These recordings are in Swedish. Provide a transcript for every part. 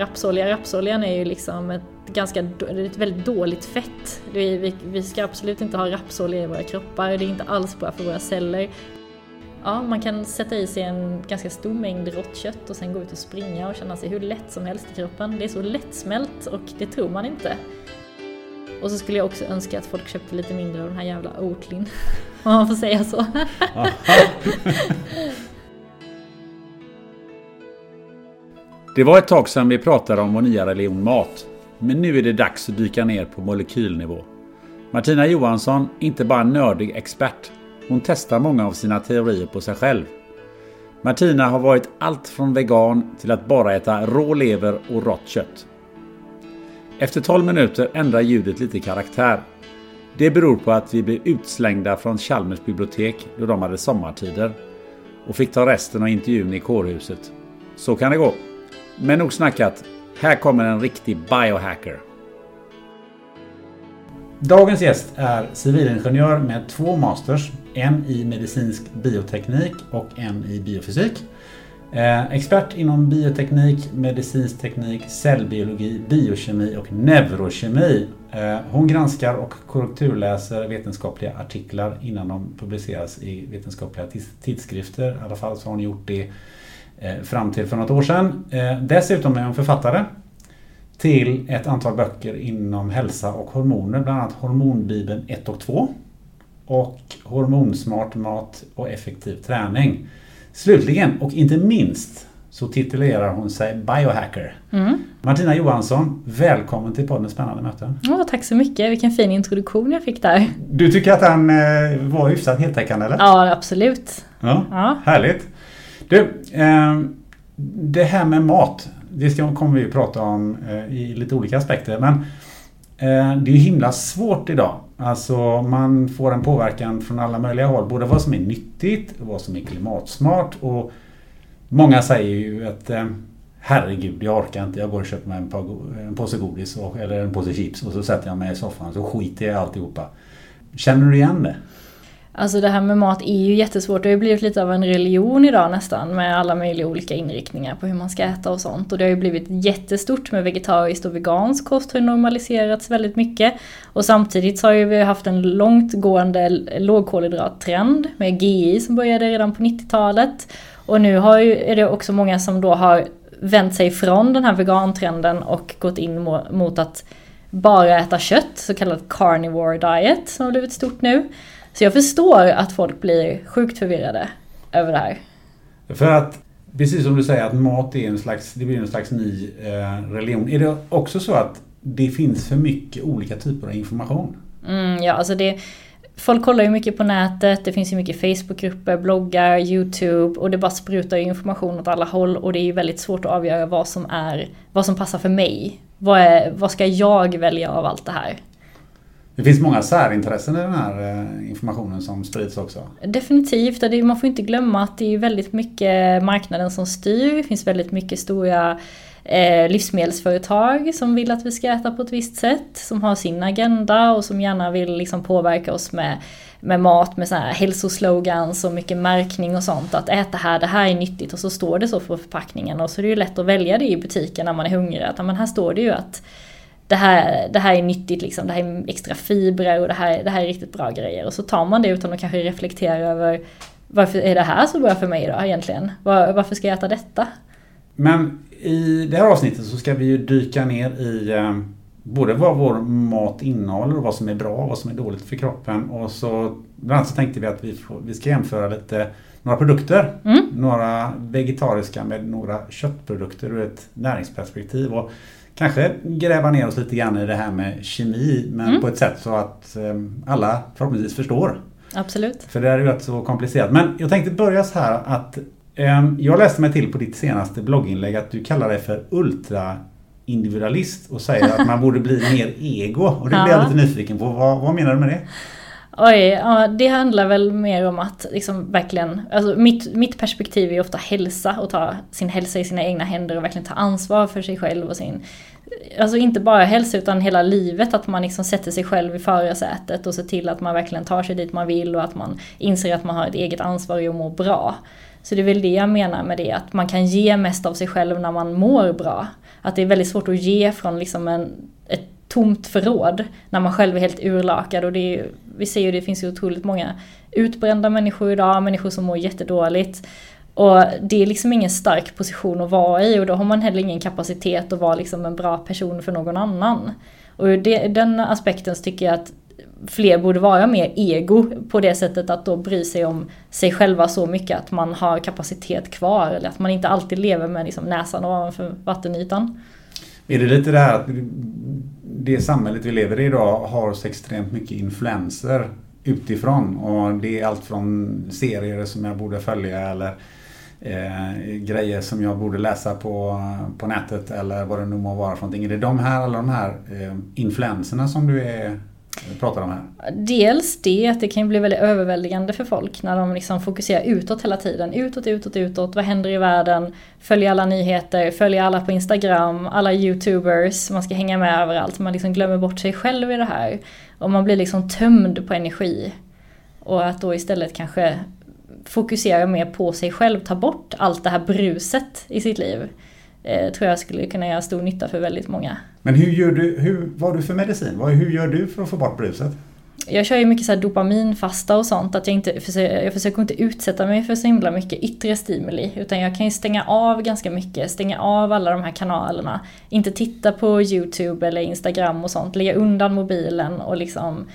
Rapsolja, rapsoljan är ju liksom ett ganska ett väldigt dåligt fett. Vi, vi, vi ska absolut inte ha rapsolja i våra kroppar, det är inte alls bra för våra celler. Ja, man kan sätta i sig en ganska stor mängd rått kött och sen gå ut och springa och känna sig hur lätt som helst i kroppen. Det är så lättsmält och det tror man inte. Och så skulle jag också önska att folk köpte lite mindre av den här jävla Oatlyn. Om man får säga så. Det var ett tag sedan vi pratade om vår nya religion mat. Men nu är det dags att dyka ner på molekylnivå. Martina Johansson är inte bara en nördig expert. Hon testar många av sina teorier på sig själv. Martina har varit allt från vegan till att bara äta rå lever och rått kött. Efter 12 minuter ändrar ljudet lite karaktär. Det beror på att vi blev utslängda från Chalmers bibliotek då de hade sommartider och fick ta resten av intervjun i kårhuset. Så kan det gå. Men nog snackat. Här kommer en riktig biohacker. Dagens gäst är civilingenjör med två masters. En i medicinsk bioteknik och en i biofysik. Eh, expert inom bioteknik, medicinsk teknik, cellbiologi, biokemi och neurokemi. Eh, hon granskar och korrekturläser vetenskapliga artiklar innan de publiceras i vetenskapliga tidskrifter. I alla fall så har hon gjort det fram till för något år sedan. Eh, dessutom är hon författare till ett antal böcker inom hälsa och hormoner, bland annat Hormonbibeln 1 och 2 och Hormonsmart mat och effektiv träning. Slutligen och inte minst så titulerar hon sig biohacker. Mm. Martina Johansson, välkommen till podden Spännande möten. Åh, tack så mycket, vilken fin introduktion jag fick där. Du tycker att han eh, var hyfsat heltäckande eller? Ja, absolut. Ja, Ja. Härligt. Du, eh, det här med mat, det ska, kommer vi prata om eh, i lite olika aspekter. Men eh, det är ju himla svårt idag. Alltså man får en påverkan från alla möjliga håll. Både vad som är nyttigt, och vad som är klimatsmart och många säger ju att eh, Herregud, jag orkar inte. Jag går och köper mig en, par, en påse godis och, eller en påse chips och så sätter jag mig i soffan så skiter jag i alltihopa. Känner du igen det? Alltså det här med mat är ju jättesvårt. Det har ju blivit lite av en religion idag nästan med alla möjliga olika inriktningar på hur man ska äta och sånt. Och det har ju blivit jättestort med vegetariskt och vegansk kost har ju normaliserats väldigt mycket. Och samtidigt så har ju vi haft en långtgående lågkolhydrattrend med GI som började redan på 90-talet. Och nu har ju, är det också många som då har vänt sig från den här vegantrenden och gått in mot att bara äta kött, så kallad carnivore diet som har blivit stort nu. Så jag förstår att folk blir sjukt förvirrade över det här. För att, precis som du säger, att mat är en slags, det blir en slags ny eh, religion. Är det också så att det finns för mycket olika typer av information? Mm, ja, alltså det, folk kollar ju mycket på nätet, det finns ju mycket Facebookgrupper, bloggar, YouTube och det bara sprutar information åt alla håll och det är ju väldigt svårt att avgöra vad som är, vad som passar för mig. Vad, är, vad ska jag välja av allt det här? Det finns många särintressen i den här eh, informationen som sprids också. Definitivt, det, man får inte glömma att det är väldigt mycket marknaden som styr. Det finns väldigt mycket stora eh, livsmedelsföretag som vill att vi ska äta på ett visst sätt. Som har sin agenda och som gärna vill liksom påverka oss med, med mat, med så här hälsoslogans och mycket märkning och sånt. Att äta här, det här är nyttigt och så står det så på förpackningen. Och så är det ju lätt att välja det i butiken när man är hungrig. Att, men här står det ju att det här, det här är nyttigt liksom, det här är extra fibrer och det här, det här är riktigt bra grejer. Och så tar man det utan att kanske reflektera över varför är det här så bra för mig då egentligen? Var, varför ska jag äta detta? Men i det här avsnittet så ska vi ju dyka ner i eh, både vad vår mat innehåller och vad som är bra och vad som är dåligt för kroppen. Och så bland annat så tänkte vi att vi, får, vi ska jämföra lite några produkter. Mm. Några vegetariska med några köttprodukter ur ett näringsperspektiv. Och kanske gräva ner oss lite grann i det här med kemi men Mm. på ett sätt så att eh, alla förhoppningsvis förstår. Absolut. För det är ju rätt så komplicerat. Men jag tänkte börja så här att eh, jag läste mig till på ditt senaste blogginlägg att du kallar dig för ultraindividualist och säger att man borde bli mer ego. Och det blir jag Ja. lite nyfiken på. Vad, vad menar du med det? Oj, ja, det handlar väl mer om att liksom verkligen, alltså mitt, mitt perspektiv är ofta hälsa och ta sin hälsa i sina egna händer och verkligen ta ansvar för sig själv och sin, alltså inte bara hälsa utan hela livet, att man liksom sätter sig själv i förarsätet och ser till att man verkligen tar sig dit man vill och att man inser att man har ett eget ansvar i att må bra. Så det är väl det jag menar med det, att man kan ge mest av sig själv när man mår bra. Att det är väldigt svårt att ge från liksom en, ett tomt förråd när man själv är helt urlakad. Och det är, ju- vi ser ju det finns ju otroligt många utbrända människor idag, människor som mår jättedåligt. Och det är liksom ingen stark position att vara i och då har man heller ingen kapacitet att vara liksom en bra person för någon annan. Och ur det, den aspekten så tycker jag att fler borde vara mer ego på det sättet att då bry sig om sig själva så mycket att man har kapacitet kvar eller att man inte alltid lever med liksom näsan ovanför vattenytan. Är det lite det här att det samhället vi lever i idag har så extremt mycket influenser utifrån och det är allt från serier som jag borde följa eller eh, grejer som jag borde läsa på, på nätet eller vad det nu må vara för någonting. Är det de här, alla de här eh, influenserna som du är, pratar om här? Dels det att det kan bli väldigt överväldigande för folk när de liksom fokuserar utåt hela tiden. Utåt, utåt, utåt. Vad händer i världen? Följer alla nyheter, följer alla på Instagram, alla YouTubers. Man ska hänga med överallt. Man liksom glömmer bort sig själv i det här. Och man blir liksom tömd på energi. Och att då istället kanske fokusera mer på sig själv, ta bort allt det här bruset i sitt liv. Eh, tror jag skulle kunna göra stor nytta för väldigt många. Men hur gör du, hur, vad har du för medicin? Vad, hur gör du för att få bort bruset? Jag kör ju mycket så dopaminfasta och sånt, att jag, inte, jag försöker inte utsätta mig för så himla mycket yttre stimuli. Utan jag kan ju stänga av ganska mycket, stänga av alla de här kanalerna. Inte titta på YouTube eller Instagram och sånt, lägga undan mobilen och liksom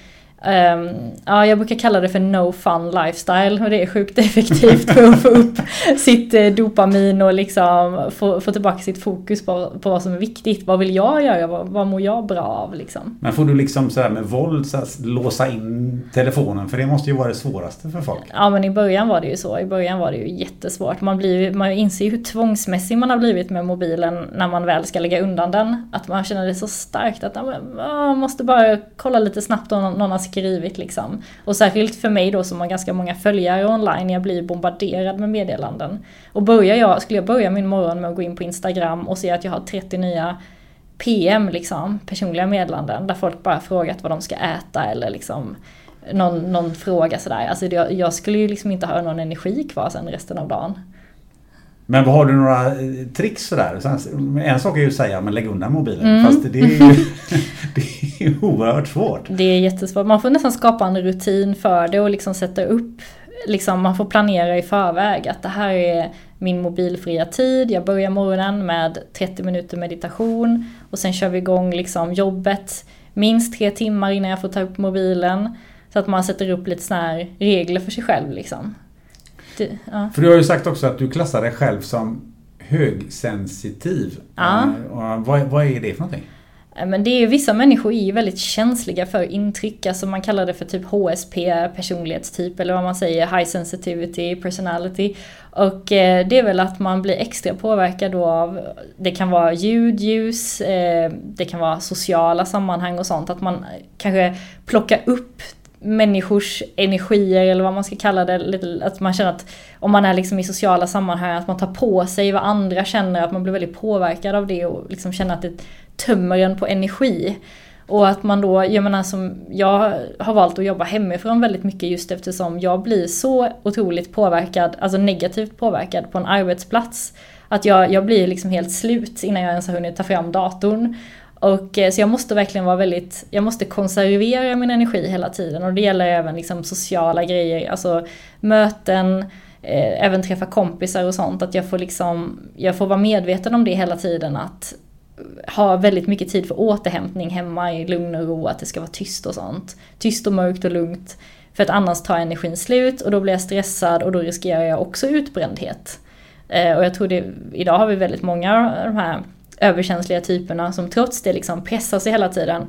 ehm, ja, jag brukar kalla det för no fun lifestyle och det är sjukt effektivt för att få upp sitt eh, dopamin och liksom få, få tillbaka sitt fokus på, på vad som är viktigt. Vad vill jag göra? Vad, vad mår jag bra av liksom? Men får du liksom så här med våld så här, låsa in telefonen? För det måste ju vara det svåraste för folk. Ja men i början var det ju så. I början var det ju jättesvårt. Man, blir, man inser ju hur tvångsmässig man har blivit med mobilen när man väl ska lägga undan den. Att man känner det så starkt att man måste bara kolla lite snabbt om någon har skrivit liksom. Och särskilt för mig då som har ganska många följare online. Jag blir bombarderad med meddelanden. Och börjar jag, skulle jag börja min morgon med att gå in på Instagram och se att jag har 30 nya PM, liksom, personliga meddelanden, där folk bara frågat vad de ska äta eller liksom någon, någon fråga sådär. Alltså det, jag skulle ju liksom inte ha någon energi kvar sen resten av dagen. Men vad har du några eh, tricks sådär? En sak är ju att säga men lägg undan mobilen. Mm. Fast det är ju det är ju oerhört svårt. Det är jättesvårt. Man får nästan skapa en rutin för det och liksom sätta upp, liksom man får planera i förväg att det här är min mobilfria tid. Jag börjar morgonen med 30 minuter meditation och sen kör vi igång liksom jobbet minst tre timmar innan jag får ta upp mobilen. Så att man sätter upp lite såna här regler för sig själv liksom. Det, ja. För du har ju sagt också att du klassar dig själv som högsensitiv. Ja. Eh, vad, vad är det för någonting? Eh, men det är ju, vissa människor är ju väldigt känsliga för intryck, alltså man kallar det för typ HSP, personlighetstyp eller vad man säger, high sensitivity personality. Och eh, det är väl att man blir extra påverkad då av, det kan vara ljud, ljus, eh, det kan vara sociala sammanhang och sånt, att man kanske plockar upp människors energier eller vad man ska kalla det. Att man känner att om man är liksom i sociala sammanhang att man tar på sig vad andra känner, att man blir väldigt påverkad av det och liksom känner att det tömmer en på energi. Och att man då, jag menar som, jag har valt att jobba hemifrån väldigt mycket just eftersom jag blir så otroligt påverkad, alltså negativt påverkad på en arbetsplats. Att jag, jag blir liksom helt slut innan jag ens har hunnit ta fram datorn. Och, eh, så jag måste verkligen vara väldigt, jag måste konservera min energi hela tiden och det gäller även liksom sociala grejer, alltså möten, eh, även träffa kompisar och sånt. Att jag får liksom, jag får vara medveten om det hela tiden att ha väldigt mycket tid för återhämtning hemma i lugn och ro, att det ska vara tyst och sånt. Tyst och mörkt och lugnt. För att annars tar energin slut och då blir jag stressad och då riskerar jag också utbrändhet. Eh, och jag tror det, idag har vi väldigt många av de här överkänsliga typerna som trots det liksom pressar sig hela tiden.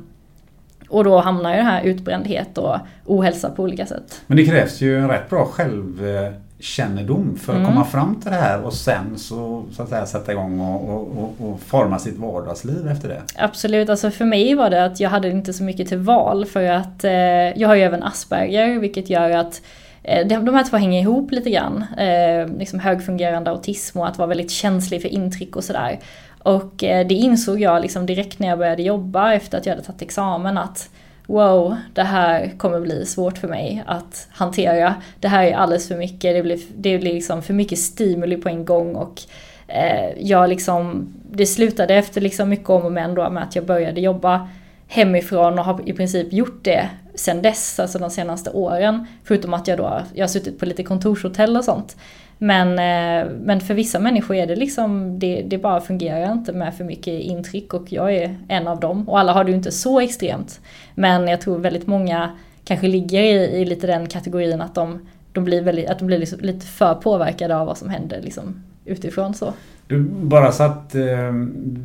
Och då hamnar ju det här utbrändhet och ohälsa på olika sätt. Men det krävs ju en rätt bra självkännedom för att mm. komma fram till det här och sen så, så att säga, sätta igång och, och, och, forma sitt vardagsliv efter det. Absolut, alltså för mig var det att jag hade inte så mycket till val för att eh, jag har ju även Asperger vilket gör att eh, de här två hänger ihop lite grann. Eh, liksom högfungerande autism och att vara väldigt känslig för intryck och sådär. Och eh, det insåg jag liksom direkt när jag började jobba efter att jag hade tagit examen att wow, det här kommer bli svårt för mig att hantera. Det här är alldeles för mycket, det blir, det blir liksom för mycket stimuli på en gång och eh, jag liksom, det slutade efter liksom mycket om och men då med att jag började jobba hemifrån och har i princip gjort det sen dess, alltså de senaste åren. Förutom att jag då, jag har suttit på lite kontorshotell och sånt. Men, eh, men för vissa människor är det liksom, det, det bara fungerar inte med för mycket intryck och jag är en av dem. Och alla har det ju inte så extremt. Men jag tror väldigt många kanske ligger i, i lite den kategorin att de, de blir, väldigt, att de blir liksom lite för påverkade av vad som händer liksom utifrån så. Du, bara så att eh,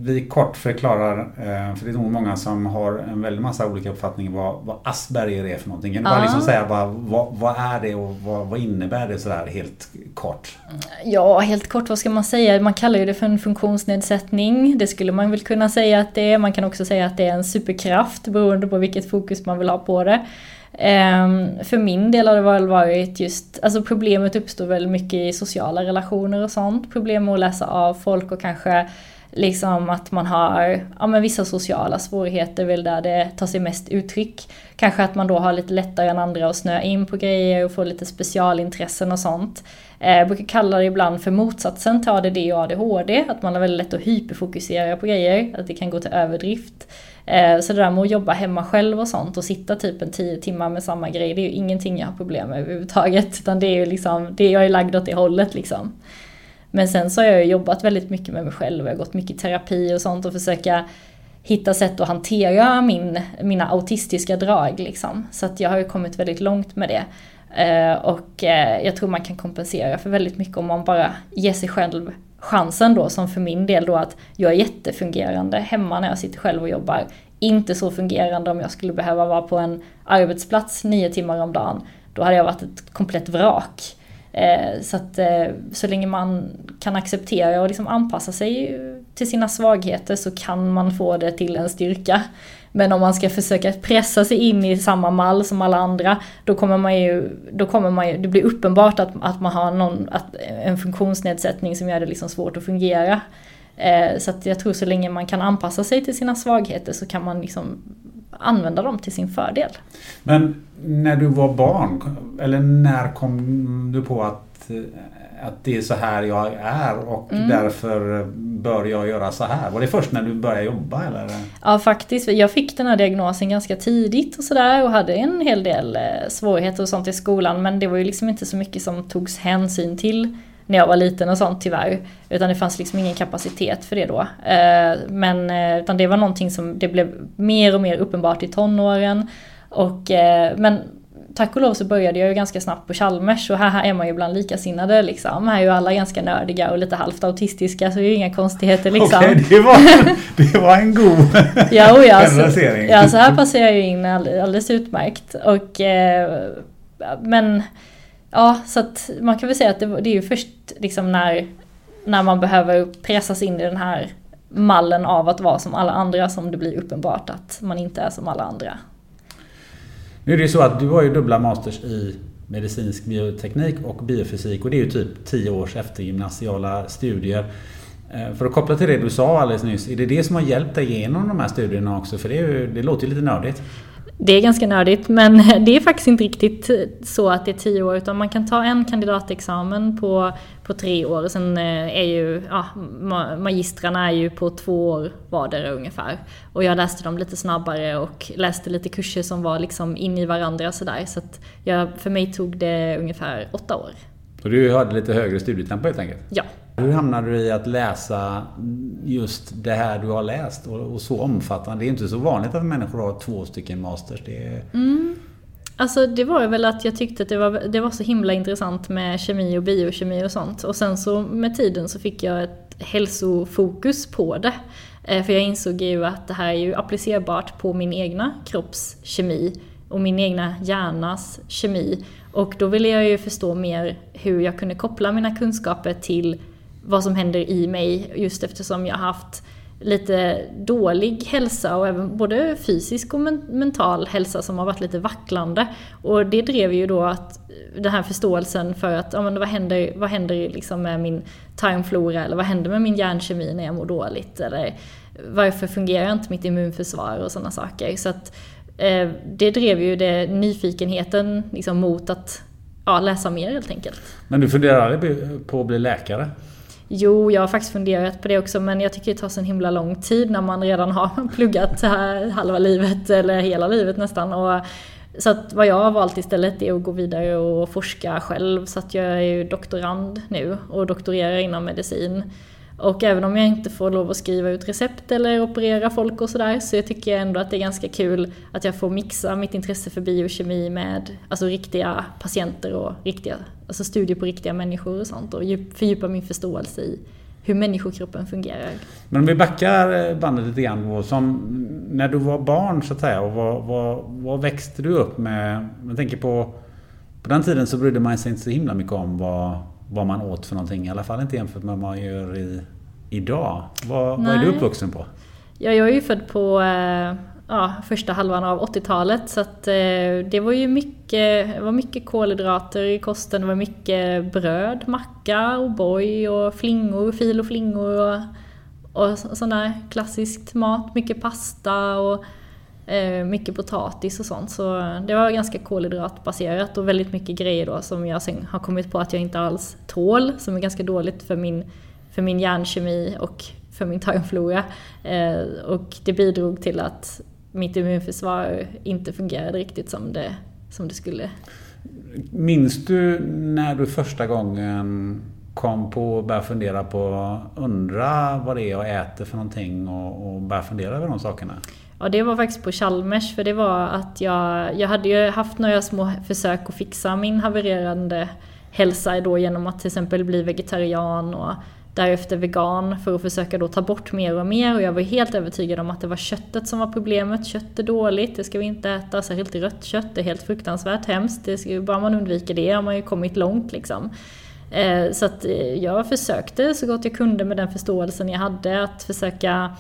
vi kort förklarar, eh, för det är nog många som har en väldig massa olika uppfattningar vad, vad Asperger är för någonting. Kan du bara liksom säga bara, vad, vad är det och vad, vad innebär det sådär helt kort? Ja, helt kort vad ska man säga? Man kallar ju det för en funktionsnedsättning. Det skulle man väl kunna säga att det är. Man kan också säga att det är en superkraft beroende på vilket fokus man vill ha på det. Um, för min del har det väl varit just, alltså problemet uppstår väldigt mycket i sociala relationer och sånt. Problem med att läsa av folk och kanske liksom att man har ja, men vissa sociala svårigheter väl där det tar sig mest uttryck. Kanske att man då har lite lättare än andra att snöa in på grejer och få lite specialintressen och sånt. Eh, jag brukar kalla det ibland för motsatsen till ADD och ADHD, att man har väldigt lätt att hyperfokusera på grejer, att det kan gå till överdrift. Eh, så det där med att jobba hemma själv och sånt och sitta typ en tio timmar med samma grej, det är ju ingenting jag har problem med överhuvudtaget. Utan det är ju liksom, det, jag är lagd åt det hållet liksom. Men sen så har jag jobbat väldigt mycket med mig själv, jag har gått mycket terapi och sånt och försöka hitta sätt att hantera min, mina autistiska drag liksom. Så att jag har ju kommit väldigt långt med det. Eh, och eh, jag tror man kan kompensera för väldigt mycket om man bara ger sig själv chansen då, som för min del då att jag är jättefungerande hemma när jag sitter själv och jobbar. Inte så fungerande om jag skulle behöva vara på en arbetsplats nio timmar om dagen. Då hade jag varit ett komplett vrak. Eh, så att eh, så länge man kan acceptera och liksom anpassa sig till sina svagheter så kan man få det till en styrka. Men om man ska försöka pressa sig in i samma mall som alla andra, då kommer man ju, då kommer man ju, det blir uppenbart att, att man har någon, att, en funktionsnedsättning som gör det liksom svårt att fungera. Eh, så att jag tror så länge man kan anpassa sig till sina svagheter så kan man liksom använda dem till sin fördel. Men när du var barn, eller när kom du på att eh, att det är så här jag är och mm. därför bör jag göra så här. Var det först när du började jobba eller? Ja faktiskt, jag fick den här diagnosen ganska tidigt och sådär och hade en hel del eh, svårigheter och sånt i skolan men det var ju liksom inte så mycket som togs hänsyn till när jag var liten och sånt tyvärr. Utan det fanns liksom ingen kapacitet för det då. Eh, men eh, utan det var någonting som det blev mer och mer uppenbart i tonåren. Och, men tack och lov så började jag ju ganska snabbt på Chalmers och här, är man ju bland likasinnade liksom. Här är ju alla ganska nördiga och lite halvt autistiska så det är ju inga konstigheter liksom. Okej, okay, det, var det var en god ja, och ja, så, ja, så här passar jag ju in alldeles utmärkt. Och, eh, men ja, så att man kan väl säga att det, det är ju först liksom när, när man behöver pressas in i den här mallen av att vara som alla andra som det blir uppenbart att man inte är som alla andra. Nu är det ju så att du har ju dubbla masters i medicinsk bioteknik och biofysik och det är ju typ 10 års eftergymnasiala studier. Eh, för att koppla till det du sa alldeles nyss, är det det som har hjälpt dig igenom de här studierna också? För det, är ju, det låter ju lite nördigt. Det är ganska nördigt men det är faktiskt inte riktigt så att det är tio år utan man kan ta en kandidatexamen på, på tre år och sen eh, är ju, ja, magistrarna är ju på två år vardera ungefär. Och jag läste dem lite snabbare och läste lite kurser som var liksom in i varandra sådär. Så att jag, för mig tog det ungefär åtta år. Så du hade lite högre studietempo helt enkelt? Ja. Hur hamnade du i att läsa just det här du har läst och, och så omfattande? Det är inte så vanligt att människor har två stycken masters. Det är... mm. Alltså det var väl att jag tyckte att det var, det var så himla intressant med kemi och biokemi och sånt. Och sen så med tiden så fick jag ett hälsofokus på det. Eh, för jag insåg ju att det här är ju applicerbart på min egna kropps kemi och min egna hjärnas kemi. Och då ville jag ju förstå mer hur jag kunde koppla mina kunskaper till vad som händer i mig just eftersom jag haft lite dålig hälsa och även både fysisk och mental hälsa som har varit lite vacklande. Och det drev ju då att den här förståelsen för att ja, men vad händer, vad händer liksom med min tarmflora eller vad händer med min hjärnkemi när jag mår dåligt eller varför fungerar inte mitt immunförsvar och sådana saker. Så att eh, det drev ju det nyfikenheten liksom mot att ja, läsa mer helt enkelt. Men du funderar aldrig på att bli läkare? Jo, jag har faktiskt funderat på det också men jag tycker det tar så himla lång tid när man redan har pluggat halva livet eller hela livet nästan. Och så att vad jag har valt istället är att gå vidare och forska själv. Så att jag är ju doktorand nu och doktorerar inom medicin. Och även om jag inte får lov att skriva ut recept eller operera folk och sådär så jag tycker jag ändå att det är ganska kul att jag får mixa mitt intresse för biokemi med alltså, riktiga patienter och riktiga, alltså studier på riktiga människor och sånt och fördjupa min förståelse i hur människokroppen fungerar. Men om vi backar eh, bandet lite grann som när du var barn så att säga och vad, vad, vad växte du upp med? Jag tänker på på den tiden så brydde man sig inte så himla mycket om vad vad man åt för någonting. I alla fall inte jämfört med vad man gör i, idag. Vad, vad är du uppvuxen på? Ja, jag är ju född på eh, ja, första halvan av 80-talet så att eh, det var ju mycket, var mycket kolhydrater i kosten. Det var mycket bröd, macka, O'boy och flingor, fil och flingor och, och sån där klassisk mat. Mycket pasta och Eh, mycket potatis och sånt. Så det var ganska kolhydratbaserat och väldigt mycket grejer då som jag sen har kommit på att jag inte alls tål, som är ganska dåligt för min, för min hjärnkemi och för min tarmflora. Eh, och det bidrog till att mitt immunförsvar inte fungerade riktigt som det, som det skulle. Minns du när du första gången kom på att börja fundera på undra vad det är jag äter för någonting och, och börja fundera över de sakerna? Ja, det var faktiskt på Chalmers för det var att jag, jag hade ju haft några små försök att fixa min havererande hälsa då genom att till exempel bli vegetarian och därefter vegan för att försöka då ta bort mer och mer och jag var helt övertygad om att det var köttet som var problemet. Kött är dåligt, det ska vi inte äta, särskilt rött kött, det är helt fruktansvärt hemskt. Det ska, bara man undviker det har man ju kommit långt liksom. Eh, så att eh, jag försökte så gott jag kunde med den förståelsen jag hade att försöka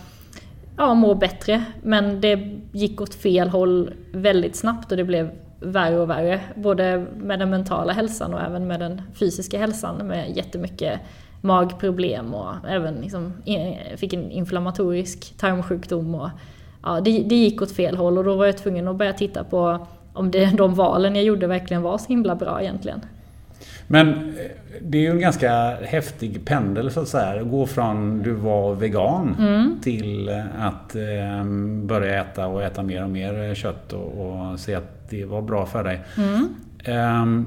ja, må bättre. Men det gick åt fel håll väldigt snabbt och det blev värre och värre. Både med den mentala hälsan och även med den fysiska hälsan med jättemycket magproblem och även liksom, eh, fick en inflammatorisk tarmsjukdom. Och, ja, det, det gick åt fel håll och då var jag tvungen att börja titta på om det, de valen jag gjorde verkligen var så himla bra egentligen. Men eh, det är ju en ganska häftig pendel så att säga. Gå från du var vegan mm. till att eh, börja äta och äta mer och mer kött och, och se att det var bra för dig. Mm. Eh,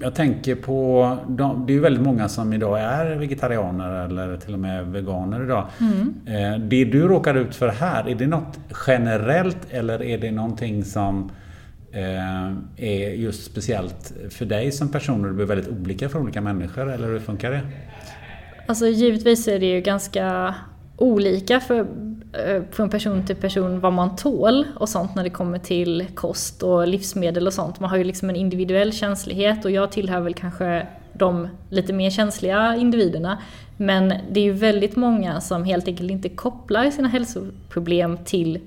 jag tänker på, de, det är ju väldigt många som idag är vegetarianer eller till och med veganer idag. Mm. Eh, det du råkar ut för här, är det något generellt eller är det någonting som Eh, Eh, är just speciellt för dig som person och det blir väldigt olika för olika människor eller hur funkar det? Alltså givetvis är det ju ganska olika för, eh, från person till person vad man tål och sånt när det kommer till kost och livsmedel och sånt. Man har ju liksom en individuell känslighet och jag tillhör väl kanske de lite mer känsliga individerna. Men det är ju väldigt många som helt enkelt inte kopplar sina hälsoproblem till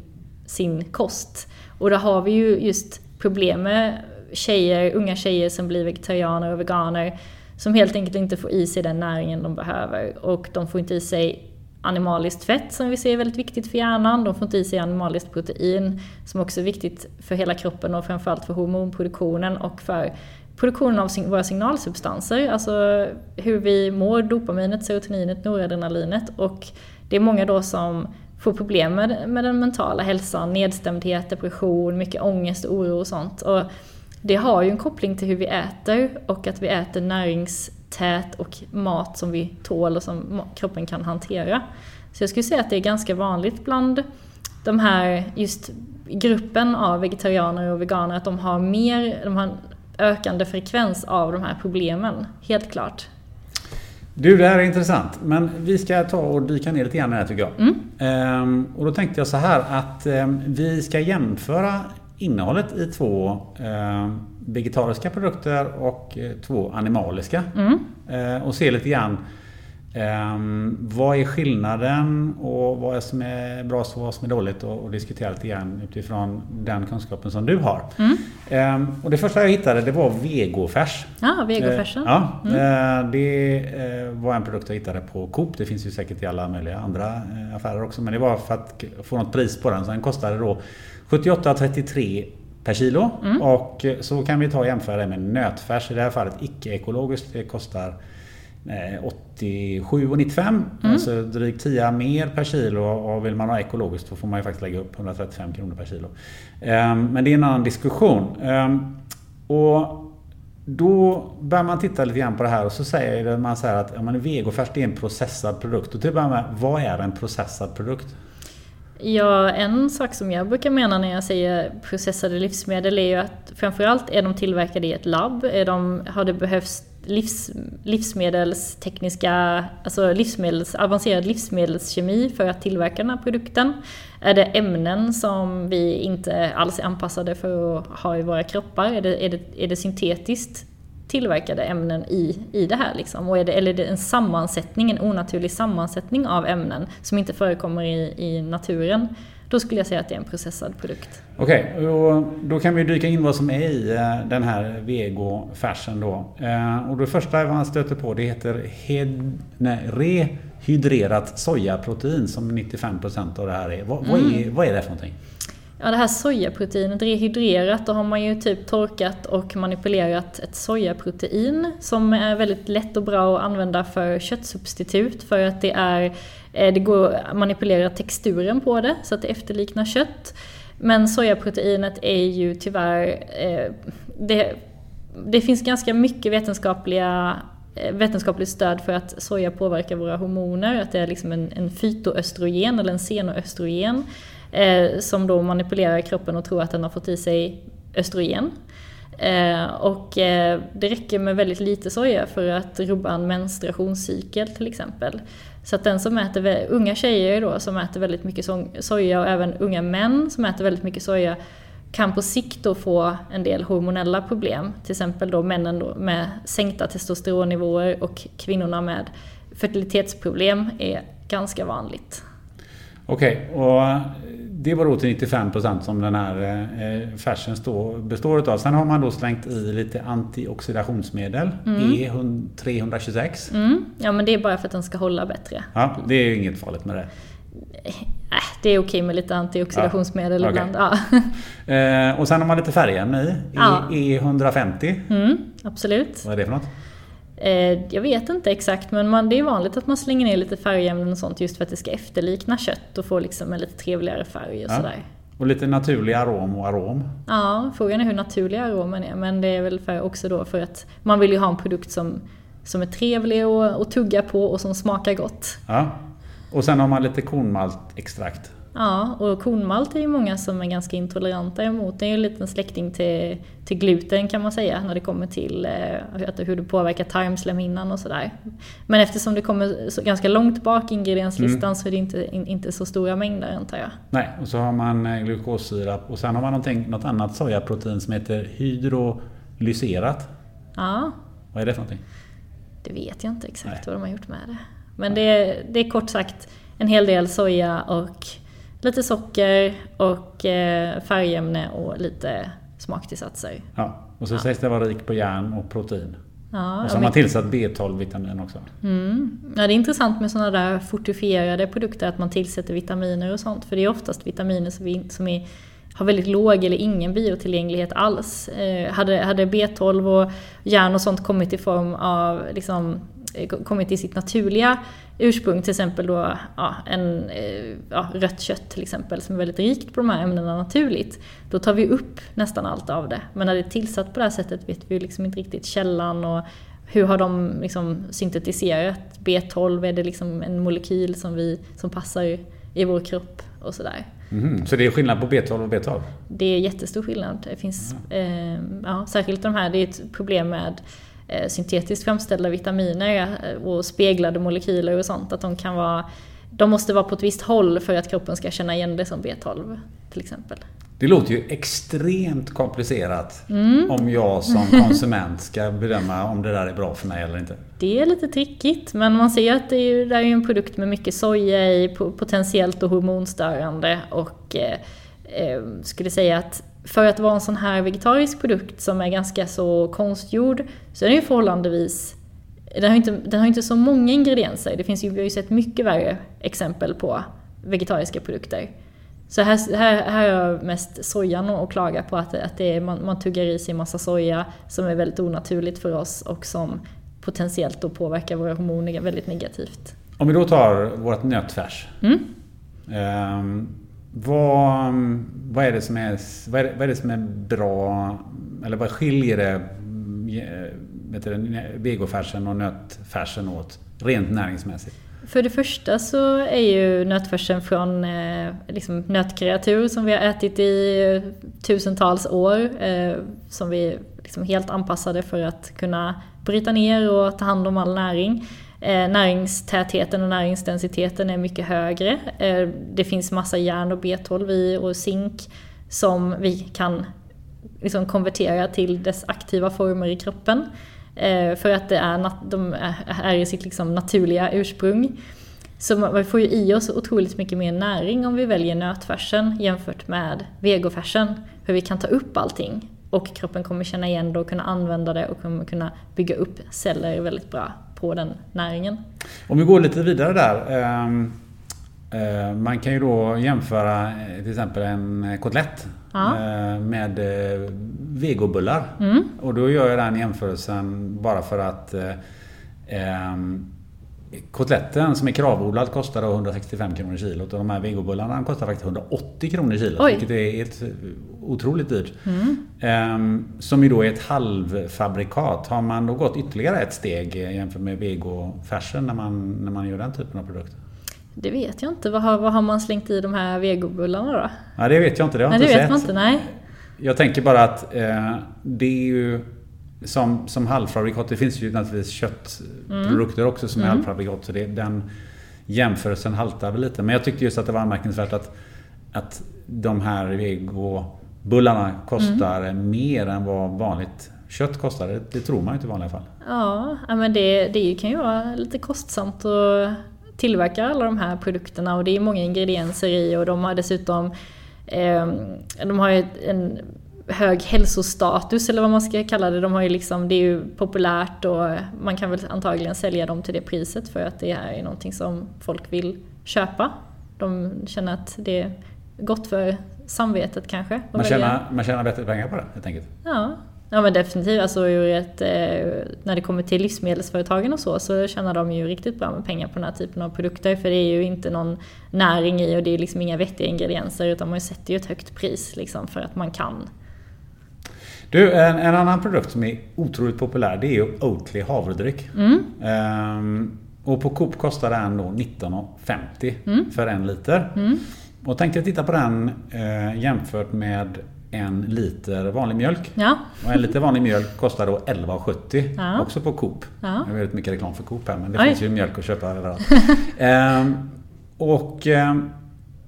sin kost. Och då har vi ju just problem med tjejer, unga tjejer som blir vegetarianer och veganer som helt enkelt inte får i sig den näringen de behöver och de får inte i sig animaliskt fett som vi ser är väldigt viktigt för hjärnan. De får inte i sig animaliskt protein som också är viktigt för hela kroppen och framförallt för hormonproduktionen och för produktionen av våra signalsubstanser. Alltså hur vi mår, dopaminet, serotoninet, noradrenalinet. Och det är många då som får problem med, med den mentala hälsan, nedstämdhet, depression, mycket ångest, oro och sånt. Och det har ju en koppling till hur vi äter och att vi äter näringstät och mat som vi tål och som kroppen kan hantera. Så jag skulle säga att det är ganska vanligt bland de här, just gruppen av vegetarianer och veganer, att de har mer, de har en ökande frekvens av de här problemen, helt klart. Du, det här är intressant. Men vi ska ta och dyka ner lite grann i det här tycker jag. Mm. Ehm, och då tänkte jag så här att ehm, vi ska jämföra innehållet i två ehm, vegetariska produkter och eh, två animaliska. Mm. Ehm, och se lite grann Um, vad är skillnaden och vad är som är bra och vad som är dåligt och, och diskutera lite grann utifrån den kunskapen som du har. Mm. Um, och det första jag hittade det var vegofärs. Ja, vegofärsen. Uh, ja, mm. uh, det uh, var en produkt jag hittade på Coop. Det finns ju säkert i alla möjliga andra affärer också. Men det var för att få något pris på den. Så den kostade då 78,33 per kilo. Mm. Och så kan vi ta och jämföra det med nötfärs. I det här fallet icke-ekologiskt. Det kostar 87,95 mm. Alltså drygt 10 mer per kilo och vill man ha ekologiskt då får man ju faktiskt lägga upp 135 kronor per kilo. Ehm, men det är en annan diskussion. Ehm, och då börjar man titta lite grann på det här och så säger man så här att ja, men vegofärs är en processad produkt. Och till att börja med, vad är en processad produkt? Ja, en sak som jag brukar mena när jag säger processade livsmedel är ju att framförallt är de tillverkade i ett labb. Är de, har det behövts livs, livsmedelstekniska, alltså livsmedels, avancerad livsmedelskemi för att tillverka den här produkten? Är det ämnen som vi inte alls är anpassade för att ha i våra kroppar? Är det, är det, är det syntetiskt tillverkade ämnen i, i det här? Liksom? Och är det, eller är det en sammansättning, en onaturlig sammansättning av ämnen som inte förekommer i, i naturen? Då skulle jag säga att det är en processad produkt. Okej, okay, och då kan vi dyka in vad som är i eh, den här vegofärsen då. Eh, och det första man stöter på det heter hed, nej, rehydrerat sojaprotein som 95% av det här är. Vad, mm. vad, är. vad är det för någonting? Ja, det här sojaproteinet rehydrerat, då har man ju typ torkat och manipulerat ett sojaprotein som är väldigt lätt och bra att använda för köttsubstitut för att det är Eh, det går att manipulera texturen på det så att det efterliknar kött. Men sojaproteinet är ju tyvärr... Eh, det, det finns ganska mycket vetenskapliga eh, vetenskapligt stöd för att soja påverkar våra hormoner, att det är liksom en, en fytoöstrogen eller en senoöstrogen eh, som då manipulerar kroppen och tror att den har fått i sig östrogen. Eh, och eh, det räcker med väldigt lite soja för att rubba en menstruationscykel till exempel. Så att den som äter, unga tjejer då som äter väldigt mycket soja och även unga män som äter väldigt mycket soja kan på sikt då få en del hormonella problem. Till exempel då männen då med sänkta testosteronnivåer och kvinnorna med fertilitetsproblem är ganska vanligt. Okej, okay, och det var då till 95% som den här eh, färsen består utav. Sen har man då slängt i lite antioxidationsmedel, mm. E326. Mm. Ja men det är bara för att den ska hålla bättre. Ja, det är inget farligt med det. Äh, det är okej med lite antioxidationsmedel ja, ibland. Ja. eh, och sen har man lite färgämne i, ja. E150. Mm, absolut. Vad är det för något? Eh, jag vet inte exakt men man, det är vanligt att man slänger ner lite färgämnen och sånt just för att det ska efterlikna kött och få liksom en lite trevligare färg och ja. sådär. Och lite naturlig arom och arom. Ja, frågan är hur naturlig aromen är men det är väl för, också då för att man vill ju ha en produkt som, som är trevlig att tugga på och som smakar gott. Ja. Och sen har man lite kornmaltextrakt. Ja, och kornmalt är ju många som är ganska intoleranta emot. Det är ju en liten släkting till, till gluten kan man säga när det kommer till eh, hur det påverkar tarmslemhinnan och sådär. Men eftersom det kommer ganska långt bak i ingredienslistan mm. så är det inte, in, inte så stora mängder antar jag. Nej, och så har man eh, glukossirap och sen har man något annat sojaprotein som heter hydrolyserat. Ja. Vad är det för någonting? Det vet jag inte exakt Nej. vad de har gjort med det. Men det det är kort sagt en hel del soja och lite socker och eh, färgämne och lite smaktillsatser. Ja, och så ja. sägs det vara rik på järn och protein. Ja, och så har man tillsatt B12-vitamin också. Mm. Ja, det är intressant med sådana där fortifierade produkter, att man tillsätter vitaminer och sånt. För det är oftast vitaminer som, vi, som är, har väldigt låg eller ingen biotillgänglighet alls. Eh, hade, hade B12 och järn och sånt kommit i form av liksom, eh, kommit i sitt naturliga ursprung, till exempel då ja, en, eh, ja, rött kött till exempel som är väldigt rikt på de här ämnena naturligt. Då tar vi upp nästan allt av det. Men när det är tillsatt på det här sättet vet vi liksom inte riktigt källan och hur har de liksom syntetiserat? B12, är det liksom en molekyl som, vi, som passar i vår kropp och sådär. Mm, så det är skillnad på B12 och B12? Det är jättestor skillnad. Det finns, mm. eh, ja, särskilt de här, det är ett problem med syntetiskt framställda vitaminer eh, och speglade molekyler och sånt, att de kan vara de måste vara på ett visst håll för att kroppen ska känna igen det som B12 till exempel. Det låter ju extremt komplicerat mm. om jag som konsument ska bedöma om det där är bra för mig eller inte. Det är lite trickigt, men man ser att det är, det är en produkt med mycket soja i, potentiellt och hormonstörande och eh, eh, skulle säga att för att vara en sån här vegetarisk produkt som är ganska så konstgjord så är den ju förhållandevis den har, inte, den har inte så många ingredienser. Det finns ju, vi har ju sett mycket värre exempel på vegetariska produkter. Så här, här, här har jag mest sojan att klaga på, att, att det är, man, man tuggar i sig massa soja som är väldigt onaturligt för oss och som potentiellt då påverkar våra hormoner väldigt negativt. Om vi då tar vårt nötfärs. Mm. Um, vad, mm, vad, är det som är, vad, är vad är det som är bra, eller vad skiljer det mm, eh, vegofärsen och nötfärsen åt rent näringsmässigt? För det första så är ju nötfärsen från eh, liksom nötkreatur som vi har ätit i tusentals år. Eh, som vi är liksom helt anpassade för att kunna bryta ner och ta hand om all näring. Eh, näringstätheten och näringsdensiteten är mycket högre. Eh, det finns massa järn och B12 i och zink som vi kan liksom konvertera till dess aktiva former i kroppen. Eh, för att det är, de är i sitt liksom naturliga ursprung. Så vi får ju i oss otroligt mycket mer näring om vi väljer nötfärsen jämfört med vegofärsen. För vi kan ta upp allting och kroppen kommer känna igen det och kunna använda det och kommer kunna bygga upp celler väldigt bra på den näringen. Om vi går lite vidare där. Ehm, eh, man kan ju då jämföra eh, till exempel en kotlett ja. Eh, med vegobullar. Mm. Och då gör jag den jämförelsen bara för att ehm, Kotletten som är kravodlad kostar 165 kronor kilot och de här vegobullarna kostar faktiskt 180 kronor kilot. Oj. Vilket är helt otroligt dyrt. Mm. Um, som ju då är ett halvfabrikat. Har man då gått ytterligare ett steg jämfört med vegofärsen när man, när man gör den typen av produkt? Det vet jag inte. Vad har, vad har man slängt i de här vegobullarna då? Ja, det vet jag inte. Det har nej, inte sett. man inte. Nej. Jag tänker bara att eh, det är ju som, som halvfabrikat, det finns ju naturligtvis köttprodukter mm. också som är mm. halvfabrikat. Så det, den jämförelsen haltar väl lite. Men jag tyckte just att det var anmärkningsvärt att, att de här vegobullarna kostar mm. mer än vad vanligt kött kostar. Det, det, tror man ju inte i vanliga fall. Ja, men det, det kan ju vara lite kostsamt att tillverka alla de här produkterna och det är många ingredienser i och de har dessutom eh, de har ju en hög hälsostatus eller vad man ska kalla det. De har ju liksom, det är ju populärt och man kan väl antagligen sälja dem till det priset för att det är någonting som folk vill köpa. De känner att det är gott för samvetet kanske. Man tjänar, man tjänar bättre pengar på det helt enkelt? Ja, ja men definitivt. Alltså, ett, eh, när det kommer till livsmedelsföretagen och så, så tjänar de ju riktigt bra med pengar på den här typen av produkter. För det är ju inte någon näring i och det är liksom inga vettiga ingredienser utan man sätter ju ett högt pris liksom, för att man kan du, en, en, annan produkt som är otroligt populär det är ju Oatly havredryck. Mm. Ehm, och på Coop kostar den då 19,50 mm. för en liter. Mm. Och tänkte jag titta på den eh, jämfört med en liter vanlig mjölk. Ja. Och en liter vanlig mjölk kostar då 11,70 ja. också på Coop. Ja. Det är väldigt mycket reklam för Coop här men det Oj. finns ju mjölk att köpa överallt. ehm, och ehm,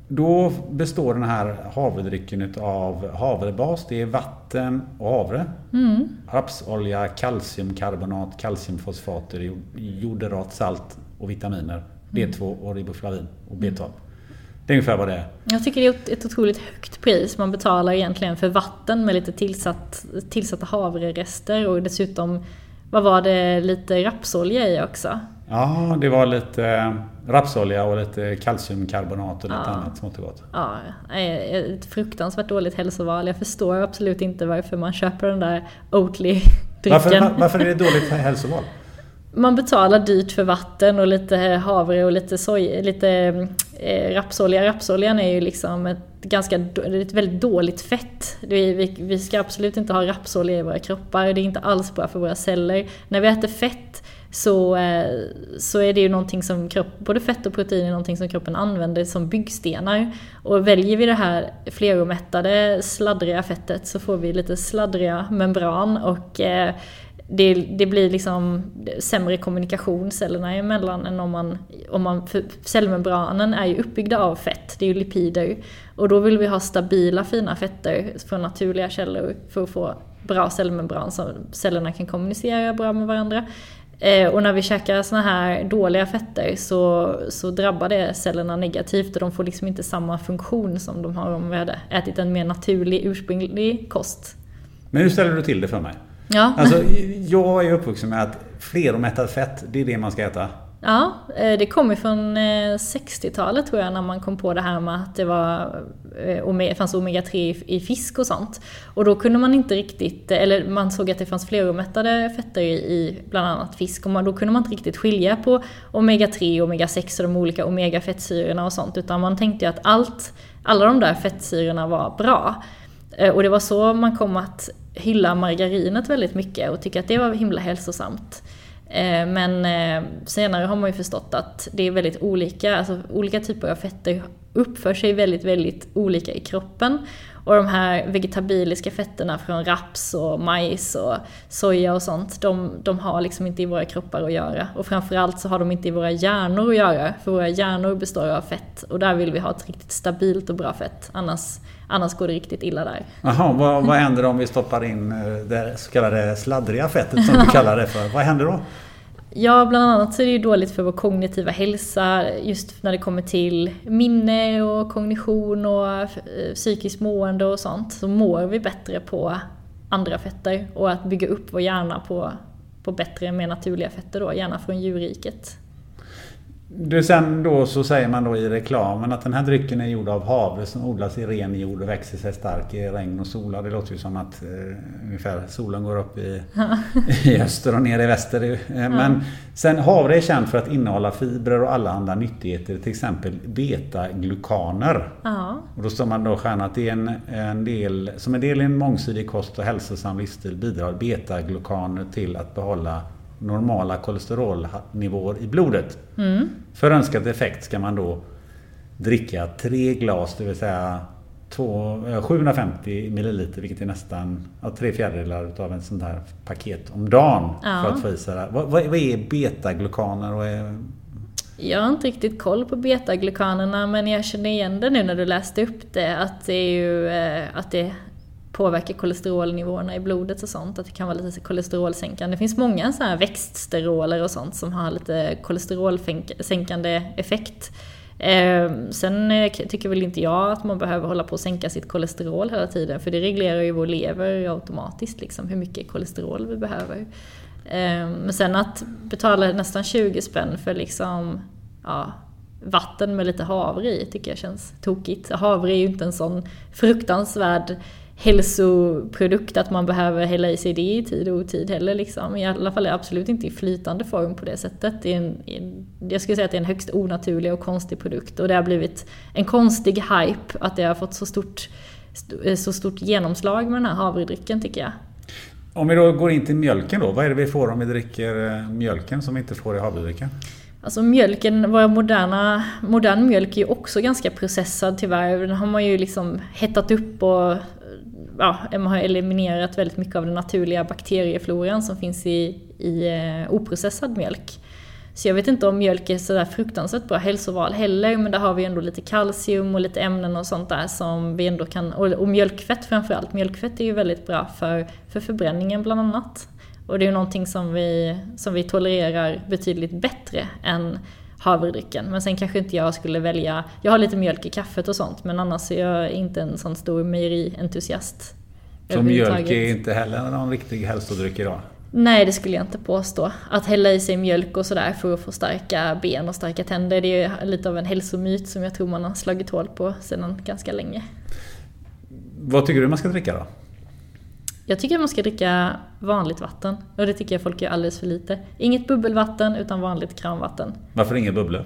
då består den här havredrycken av havrebas. Det är vatten och havre. Mm. Rapsolja, kalciumkarbonat, kalciumfosfater, joderat, salt och vitaminer. B2 och riboflavin och B12. Det är ungefär vad det är. Jag tycker det är ett otroligt högt pris man betalar egentligen för vatten med lite tillsatt, tillsatta havrerester och dessutom vad var det, lite rapsolja i också? Ja, det var lite rapsolja och lite kalciumkarbonat och lite Ja. annat smått och gott. Ja, eh, ett fruktansvärt dåligt hälsoval. Jag förstår absolut inte varför man köper den där Oatly-drycken. Varför, var- varför är det dåligt hälsoval? Man betalar dyrt för vatten och lite havre och lite, soj, lite eh, rapsolja. Rapsoljan är ju liksom ett ganska ett väldigt dåligt fett. Vi ska absolut inte ha rapsolja i våra kroppar. Det är inte alls bra för våra celler. När vi äter fett så, eh, så är det ju någonting som kropp, både fett och protein är någonting som kroppen använder som byggstenar. Och väljer vi det här fleromättade, sladdriga fettet så får vi lite sladdriga membran och eh, det, det blir liksom sämre kommunikation cellerna emellan än om man, om man... För cellmembranen är ju uppbyggda av fett, det är ju lipider. Och då vill vi ha stabila fina fetter från naturliga källor för att få bra cellmembran så cellerna kan kommunicera bra med varandra. Eh, och när vi käkar såna här dåliga fetter så, så drabbar det cellerna negativt och de får liksom inte samma funktion som de har om vi hade ätit en mer naturlig ursprunglig kost. Men hur ställer du till det för mig? Ja. Alltså, jag är uppvuxen med att fleromättat fett, det är det man ska äta. Ja, eh, det kommer från eh, 60-talet tror jag när man kom på det här med att det var, eh, fanns omega-3 i, fisk och sånt. Och då kunde man inte riktigt, eller man såg att det fanns fleromättade fetter i, bland annat fisk och då kunde man inte riktigt skilja på omega-3 och omega-6 och de olika omega-fettsyrorna och sånt utan man tänkte ju att allt, alla de där fettsyrorna var bra. Och det var så man kom att hylla margarinet väldigt mycket och tycka att det var himla hälsosamt. Eh, men eh, senare har man ju förstått att det är väldigt olika, alltså olika typer av fetter uppför sig väldigt, väldigt olika i kroppen. Och de här vegetabiliska fetterna från raps och majs och soja och sånt, de, de har liksom inte i våra kroppar att göra. Och framförallt så har de inte i våra hjärnor att göra, för våra hjärnor består av fett. Och där vill vi ha ett riktigt stabilt och bra fett, annars, annars går det riktigt illa där. Jaha, vad, vad händer om vi stoppar in eh, det så kallade sladdriga fettet som du kallar det för? Vad händer då? Ja, bland annat så är det ju dåligt för vår kognitiva hälsa just när det kommer till minne och kognition och eh, psykiskt mående och sånt. Så mår vi bättre på andra fetter och att bygga upp vår hjärna på, på bättre, mer naturliga fetter då, gärna från djurriket. Det sen då så säger man då i reklamen att den här drycken är gjord av havre som odlas i ren jord och växer sig stark i regn och sola. Det låter ju som att eh, ungefär solen går upp i, i öster och ner i väster. Eh, Men sen havre är känd för att innehålla fibrer och alla andra nyttigheter, till exempel betaglukaner. Ja, Och då står man då stjärna att det är en, en del, som en del i en mångsidig kost och hälsosam livsstil bidrar betaglukaner till att behålla normala kolesterolnivåer i blodet. För önskad effekt ska man då dricka tre glas, det vill säga två, eh, 750 milliliter, vilket är nästan ja, tre fjärdedelar av en sån här paket om dagen. Ja. För att få i sig vad, vad är betaglukaner? Och är, jag har inte riktigt koll på betaglukanerna men jag känner igen det nu när du läste upp det att det är ju eh, att det påverkar kolesterolnivåerna i blodet och sånt, att det kan vara lite kolesterolsänkande. Det finns många så här växtsteroler och sånt som har lite kolesterolsänkande effekt. Ehm, sen eh, tycker väl inte jag att man behöver hålla på och sänka sitt kolesterol hela tiden, för det reglerar ju vår lever automatiskt, liksom, hur mycket kolesterol vi behöver. Ehm, men sen att betala nästan 20 spänn för liksom, ja, vatten med lite havre i tycker jag känns tokigt. Havre är ju inte en sån fruktansvärd hälsoprodukt att man behöver hälla i sig det i tid och otid heller. Liksom. I alla fall absolut inte i flytande form på det sättet. Det är en, jag skulle säga att det är en högst onaturlig och konstig produkt och det har blivit en konstig hype att det har fått så stort, så stort genomslag med den här havredrycken tycker jag. om vi då går in till mjölken då, vad är det vi får om vi dricker eh, mjölken som vi inte får i havredrycken? Alltså mjölken, vår moderna, modern mjölk är ju också ganska processad tyvärr. Den har man ju liksom hettat upp och ja, man har eliminerat väldigt mycket av den naturliga bakteriefloran som finns i, i eh, oprocessad mjölk. Så jag vet inte om mjölk är sådär fruktansvärt bra hälsoval heller, men där har vi ändå lite kalcium och lite ämnen och sånt där som vi ändå kan, och, och mjölkfett framförallt. Mjölkfett är ju väldigt bra för, för förbränningen bland annat. Och det är ju någonting som vi, som vi tolererar betydligt bättre än havredrycken. Men sen kanske inte jag skulle välja, jag har lite mjölk i kaffet och sånt, men annars är jag inte en sån stor mejerientusiast. Så mjölk är inte heller någon riktig hälsodryck idag? Nej, det skulle jag inte påstå. Att hälla i sig mjölk och sådär för att få starka ben och starka tänder, det är lite av en hälsomyt som jag tror man har slagit hål på sedan ganska länge. Vad tycker du man ska dricka då? Jag tycker man ska dricka vanligt vatten. Och det tycker jag folk gör alldeles för lite. Inget bubbelvatten, utan vanligt kranvatten. Varför inga bubblor?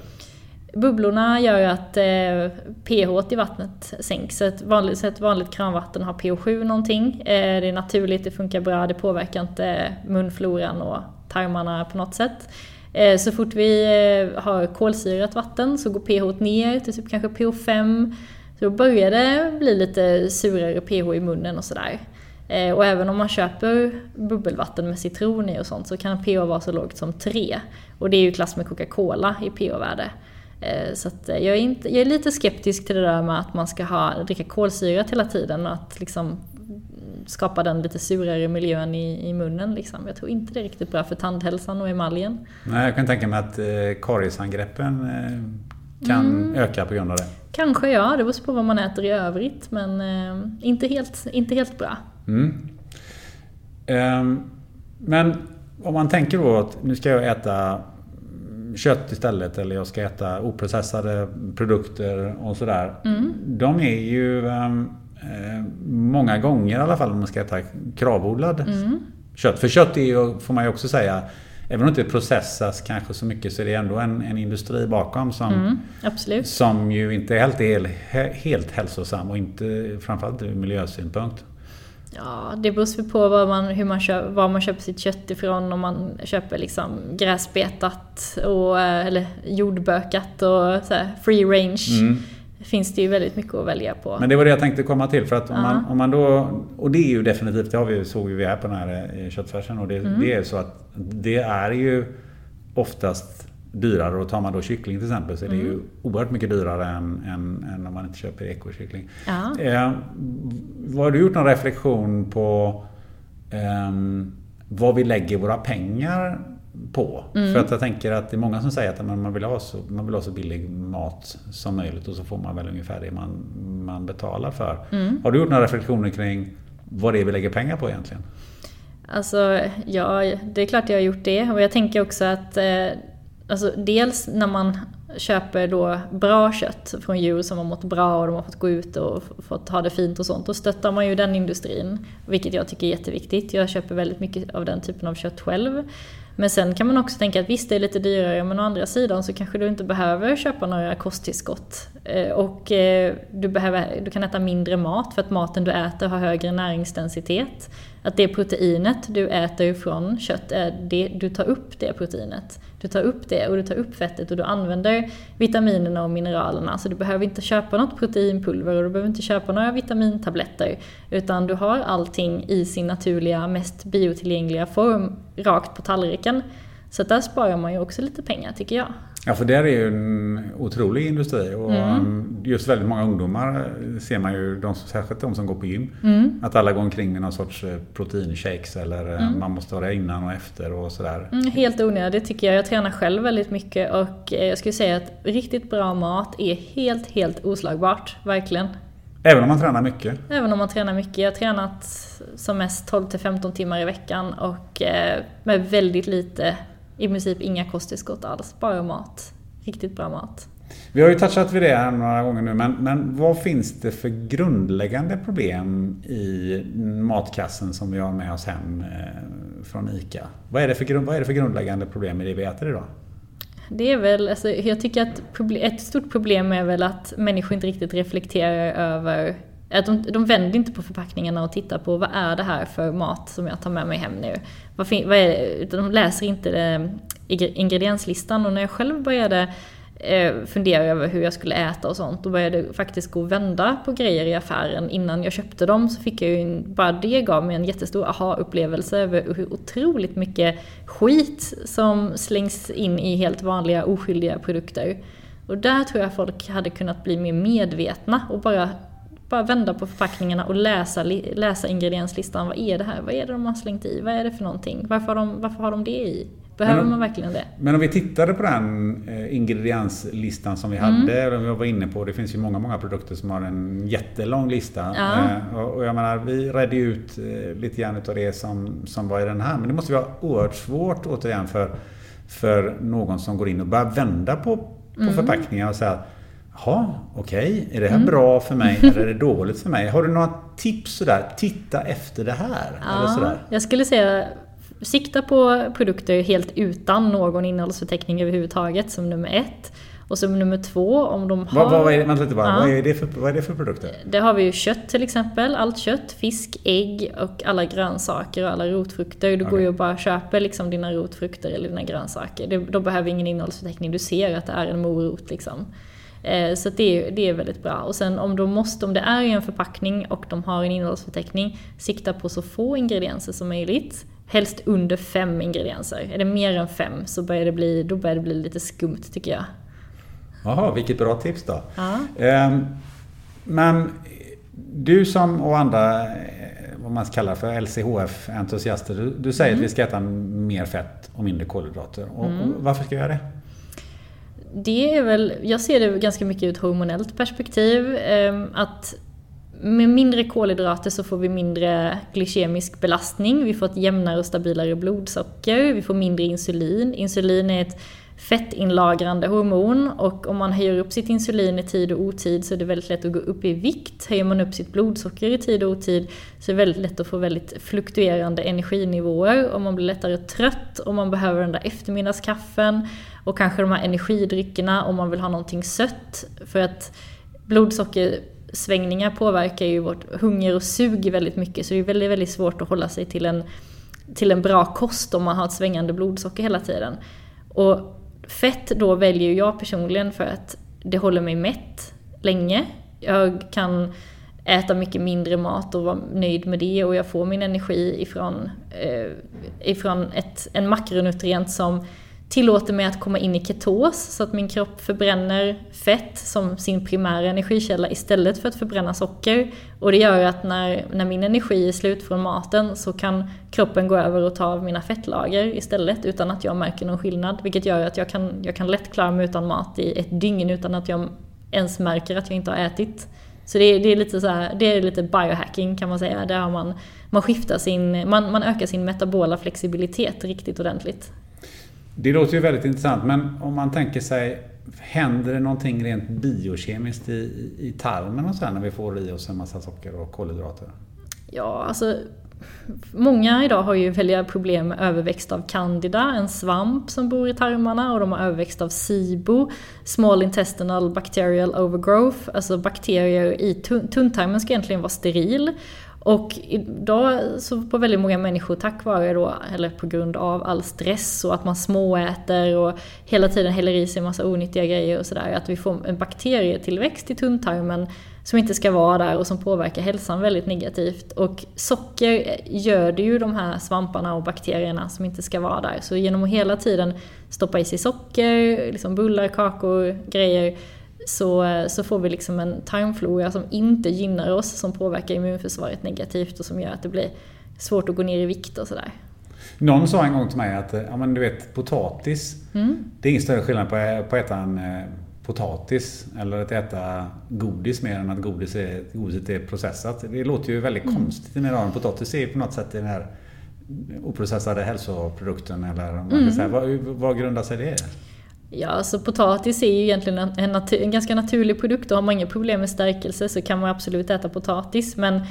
Bubblorna gör ju att eh, pH i vattnet sänks. Så ett vanligt, så ett vanligt kranvatten har pH 7 någonting. Eh, det är naturligt, det funkar bra, det påverkar inte munfloran och tarmarna på något sätt. Eh, så fort vi eh, har kolsyrat vatten så går pH ner till typ kanske pH 5. Så då börjar det bli lite surare pH i munnen och sådär. Eh, och även om man köper bubbelvatten med citron i och sånt så kan pH vara så lågt som 3. Och det är ju klass med Coca-Cola i pH-värde. Eh, så att jag, är inte, jag är lite skeptisk till det där med att man ska ha, dricka kolsyrat hela tiden och att liksom skapa den lite surare miljön i, i munnen. Liksom. Jag tror inte det är riktigt bra för tandhälsan och emaljen. Nej, jag kan tänka mig att eh, kariesangreppen eh, kan mm. öka på grund av det. Kanske ja, det beror på vad man äter i övrigt men eh, inte, helt, inte helt bra. Mm. Um, men om man tänker då att nu ska jag äta kött istället eller jag ska äta oprocessade produkter och sådär. Mm. De är ju um, många gånger i alla fall om man ska äta kravodlad mm. kött. För kött är ju, får man ju också säga, Även om det inte processas kanske så mycket så är det ändå en, en industri bakom som, mm, som ju inte är helt, helt hälsosam och inte framförallt ur miljösynpunkt. Ja, det beror på var man, hur man köper, var man köper sitt kött ifrån. Om man köper liksom gräsbetat och, eh, eller jordbökat och så free range. Mm. finns det ju väldigt mycket att välja på. Men det var det jag tänkte komma till. För att om, uh -huh. man, om man då, och det är ju definitivt, det har vi, såg vi här på den här eh, köttfärsen. Och det, mm. det är så att det är ju oftast dyrare och tar man då kyckling till exempel så är det mm. ju oerhört mycket dyrare än, än, än om man inte köper ekokyckling. Ja. Eh, har du gjort någon reflektion på eh, vad vi lägger våra pengar på? Mm. För att jag tänker att det är många som säger att man vill, ha så, man vill ha så billig mat som möjligt och så får man väl ungefär det man, man betalar för. Mm. Har du gjort några reflektioner kring vad det är vi lägger pengar på egentligen? Alltså, ja, det är klart jag har gjort det. Och jag tänker också att eh, Alltså dels när man köper då bra kött från djur som har mått bra och de har fått gå ut och fått ha det fint och sånt. Då stöttar man ju den industrin, vilket jag tycker är jätteviktigt. Jag köper väldigt mycket av den typen av kött själv. Men sen kan man också tänka att visst, det är lite dyrare, men å andra sidan så kanske du inte behöver köpa några kosttillskott. Eh, och eh, du, behöver, du kan äta mindre mat för att maten du äter har högre näringsdensitet. Att det proteinet du äter från kött, är det, du tar upp det proteinet. Du tar upp det och du tar upp fettet och du använder vitaminerna och mineralerna. Så du behöver inte köpa något proteinpulver och du behöver inte köpa några vitamintabletter. Utan du har allting i sin naturliga, mest biotillgängliga form rakt på tallriken. Så där sparar man ju också lite pengar tycker jag. Ja, för där är ju en otrolig industri och mm. Just väldigt många ungdomar ser man ju, de, särskilt de som går på gym, mm. att alla går omkring med någon sorts eh, proteinshakes eller eh, mm. man måste ha det innan och efter och sådär. Mm, helt onödigt tycker jag. Jag tränar själv väldigt mycket och eh, jag skulle säga att riktigt bra mat är helt, helt oslagbart, verkligen. Även om man tränar mycket? Även om man tränar mycket. Jag har tränat som mest 12-15 timmar i veckan och med väldigt lite i princip inga kosttillskott alls, bara mat. Riktigt bra mat. Vi har ju touchat vid det här några gånger nu, men, men vad finns det för grundläggande problem i matkassen som vi har med oss hem eh, från ICA? Vad är, det för, vad är det för grundläggande problem i det vi äter idag? Det är väl, alltså, jag tycker att ett stort problem är väl att människor inte riktigt reflekterar över att de, de vänder inte på förpackningarna och tittar på vad är det här för mat som jag tar med mig hem nu. Vad, vad är, de läser inte eh, det, ingredienslistan och när jag själv började eh, fundera över hur jag skulle äta och sånt. Då började jag faktiskt gå och vända på grejer i affären innan jag köpte dem. Så fick jag ju, en, bara det gav mig en jättestor aha-upplevelse över hur otroligt mycket skit som slängs in i helt vanliga oskyldiga produkter. Och där tror jag folk hade kunnat bli mer medvetna och bara bara vända på förpackningarna och läsa, läsa ingredienslistan. Vad är det här? Vad är det de har slängt i? Vad är det för någonting? Varför har de, varför har de det i? Behöver Men- man verkligen det? Men om vi tittade på den eh, ingredienslistan som vi Mm. hade, eller vi var inne på, det finns ju många, många produkter som har en jättelång lista. Ja. Eh, och, och jag menar, vi redde ut eh, lite grann utav det som, som var i den här. Men det måste vara oerhört svårt återigen för, för någon som går in och börjar vända på, på Mm. förpackningar och säga Jaha, okej. Är det här bra för mig eller är det dåligt för mig? Har du några tips sådär? Titta efter det här. Eller Ja, sådär. jag skulle säga sikta på produkter helt utan någon innehållsförteckning överhuvudtaget som nummer ett. Och som nummer två, om de har... Vad, vad, är, vänta lite bara. Ja. Vad, är det för, vad är det för produkter? Det har vi ju kött till exempel, allt kött, fisk, ägg och alla grönsaker och alla rotfrukter. Du går Okej. ju och bara köper liksom dina rotfrukter eller dina grönsaker. Det, då behöver ingen innehållsförteckning, du ser att det är en morot liksom. Eh, Så det, är- det är väldigt bra. Och sen om, de måste, om det är i en förpackning och de har en innehållsförteckning, sikta på så få ingredienser som möjligt. Helst under fem ingredienser. Är det mer än fem så börjar det bli, då börjar det bli lite skumt tycker jag. Jaha, vilket bra tips då. Ja. Ehm, men du som och andra, eh, vad man kallar för LCHF-entusiaster, du, du säger att vi ska äta mer fett och mindre kolhydrater. Och, och varför ska vi göra det? Det är väl, jag ser det ganska mycket ur ett hormonellt perspektiv. Ehm, att med mindre kolhydrater så får vi mindre glykemisk belastning, vi får ett jämnare och stabilare blodsocker, vi får mindre insulin. Insulin är ett fettinlagrande hormon och om man höjer upp sitt insulin i tid och otid så är det väldigt lätt att gå upp i vikt. Höjer man upp sitt blodsocker i tid och otid så är det väldigt lätt att få väldigt fluktuerande energinivåer och man blir lättare trött och man behöver den där eftermiddagskaffen och kanske de här energidryckerna om man vill ha någonting sött. För att blodsockersvängningar påverkar ju vårt hunger och sug väldigt mycket så det är väldigt, väldigt svårt att hålla sig till en, till en bra kost om man har ett svängande blodsocker hela tiden. Och fett då väljer ju jag personligen för att det håller mig mätt länge. Jag kan äta mycket mindre mat och vara nöjd med det och jag får min energi ifrån, eh, ifrån ett, en makronutrient som tillåter mig att komma in i ketos så att min kropp förbränner fett som sin primära energikälla istället för att förbränna socker. Och det gör att när, när min energi är slut från maten så kan kroppen gå över och ta av mina fettlager istället utan att jag märker någon skillnad. Vilket gör att jag kan, jag kan lätt klara mig utan mat i ett dygn utan att jag ens märker att jag inte har ätit. Så det är, det är lite så här, det är lite biohacking kan man säga. Där man, man skiftar sin, man, man ökar sin metabola flexibilitet riktigt ordentligt. Det låter ju väldigt intressant men om man tänker sig Händer det någonting rent biokemiskt i, i tarmen och så här när vi får i oss en massa socker och kolhydrater? Ja, alltså Många idag har ju väldiga problem med överväxt av candida, en svamp som bor i tarmarna och de har överväxt av SIBO, small intestinal bacterial overgrowth, alltså bakterier i tunntarmen ska egentligen vara steril. Och idag så på väldigt många människor tack vare då, eller på grund av all stress och att man småäter och hela tiden häller i sig en massa onyttiga grejer och sådär, att vi får en bakterietillväxt i tunntarmen som inte ska vara där och som påverkar hälsan väldigt negativt. Och socker göder ju de här svamparna och bakterierna som inte ska vara där. Så genom att hela tiden stoppa i sig socker, liksom bullar, kakor, grejer, så, så får vi liksom en tarmflora som inte gynnar oss, som påverkar immunförsvaret negativt och som gör att det blir svårt att gå ner i vikt och sådär. Någon sa en gång till mig att ja, men du vet, potatis, det är ingen större skillnad på, på att äta en eh, potatis eller att äta godis mer än att godis är, godiset är processat. Det låter ju väldigt konstigt i mina öron. Potatis är ju på något sätt den här oprocessade hälsoprodukten eller säga. Vad, vad grundar sig det? Ja, alltså potatis är ju egentligen en, en, natur, en ganska naturlig produkt och har man inga problem med stärkelse så kan man absolut äta potatis. Men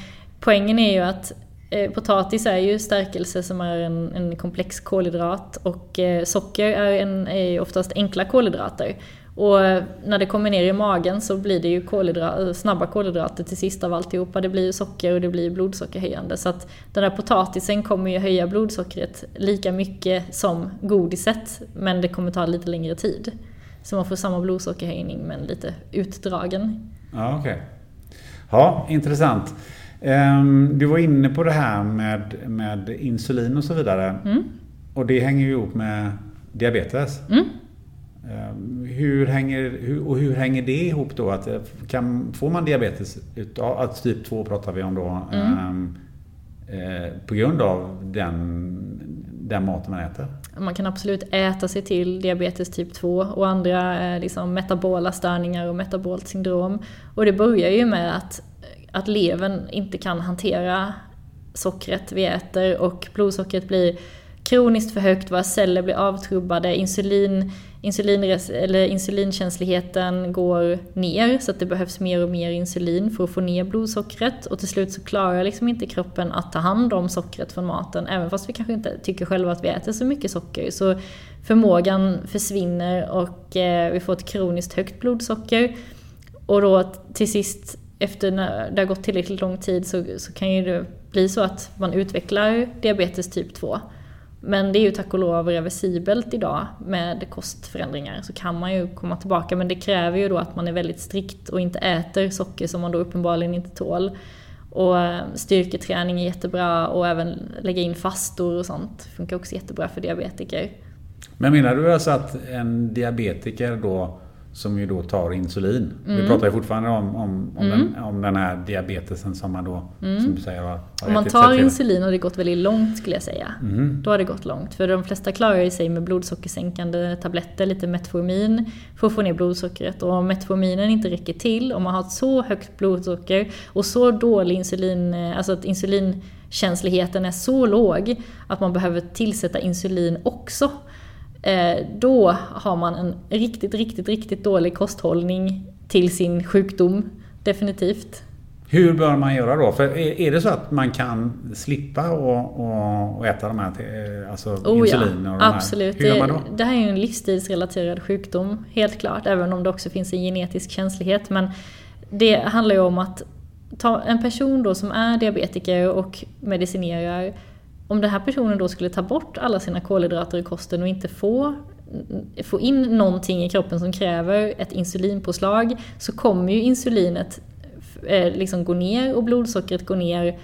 poängen är ju att eh, potatis är ju stärkelse som är en, en komplex kolhydrat och eh, socker är, en, är oftast enkla kolhydrater. Och när det kommer ner i magen så blir det ju kolhydra- snabba kolhydrater till sist av alltihopa. Det blir ju socker och det blir blodsockerhöjande. Så att den där potatisen kommer ju höja blodsockret lika mycket som godiset. Men det kommer ta lite längre tid. Så man får samma blodsockerhöjning men lite utdragen. Ja, okej. Ja, intressant. Ehm, Du var inne på det här med, med insulin och så vidare. Och det hänger ju ihop med diabetes. Ehm, Hur hänger, och hur hänger det ihop då? Att, eh, kan, får man diabetes utav, att typ 2 pratar vi om då, ehm, eh, på grund av den, den maten man äter? man kan absolut äta sig till diabetes typ 2 och andra liksom metabola störningar och metabolt syndrom. Och det börjar ju med att, att levern inte kan hantera sockret vi äter och blodsockret blir kroniskt för högt, våra celler blir avtrubbade, insulin, insulin, eller insulinkänsligheten går ner så att det behövs mer och mer insulin för att få ner blodsockret. Och till slut så klarar liksom inte kroppen att ta hand om sockret från maten även fast vi kanske inte tycker själva att vi äter så mycket socker. Så förmågan försvinner och eh, vi får ett kroniskt högt blodsocker. Och då till sist efter när det har gått tillräckligt lång tid så, så kan ju det bli så att man utvecklar diabetes typ 2. Men det är ju tack och lov reversibelt idag med kostförändringar. Så kan man ju komma tillbaka men det kräver ju då att man är väldigt strikt och inte äter socker som man då uppenbarligen inte tål. Och eh, styrketräning är jättebra och även lägga in fastor och sånt funkar också jättebra för diabetiker. Men menar du alltså att en diabetiker då som ju då tar insulin. Mm. Vi pratar ju fortfarande om, om, om, mm. den, om den här diabetesen som man då, mm. som du säger, har, har Om man tar insulin har det gått väldigt långt skulle jag säga. Mm. Då har det gått långt. För de flesta klarar ju sig med blodsockersänkande tabletter, lite Metformin, för att få ner blodsockret. Och om Metforminen inte räcker till, om man har så högt blodsocker och så dålig insulin, alltså att insulinkänsligheten är så låg att man behöver tillsätta insulin också Eh, då har man en riktigt, riktigt, riktigt dålig kosthållning till sin sjukdom. Definitivt. Hur bör man göra då? För är det så att man kan slippa och, och, och äta de här, eh, alltså oh, insulin? Och ja, absolut. Hur gör man då? Det, det här är ju en livsstilsrelaterad sjukdom, helt klart. Även om det också finns en genetisk känslighet. Men det handlar ju om att ta en person då som är diabetiker och medicinerar om den här personen då skulle ta bort alla sina kolhydrater i kosten och inte få, få in någonting i kroppen som kräver ett insulinpåslag så kommer ju insulinet eh, liksom gå ner och blodsockret gå ner.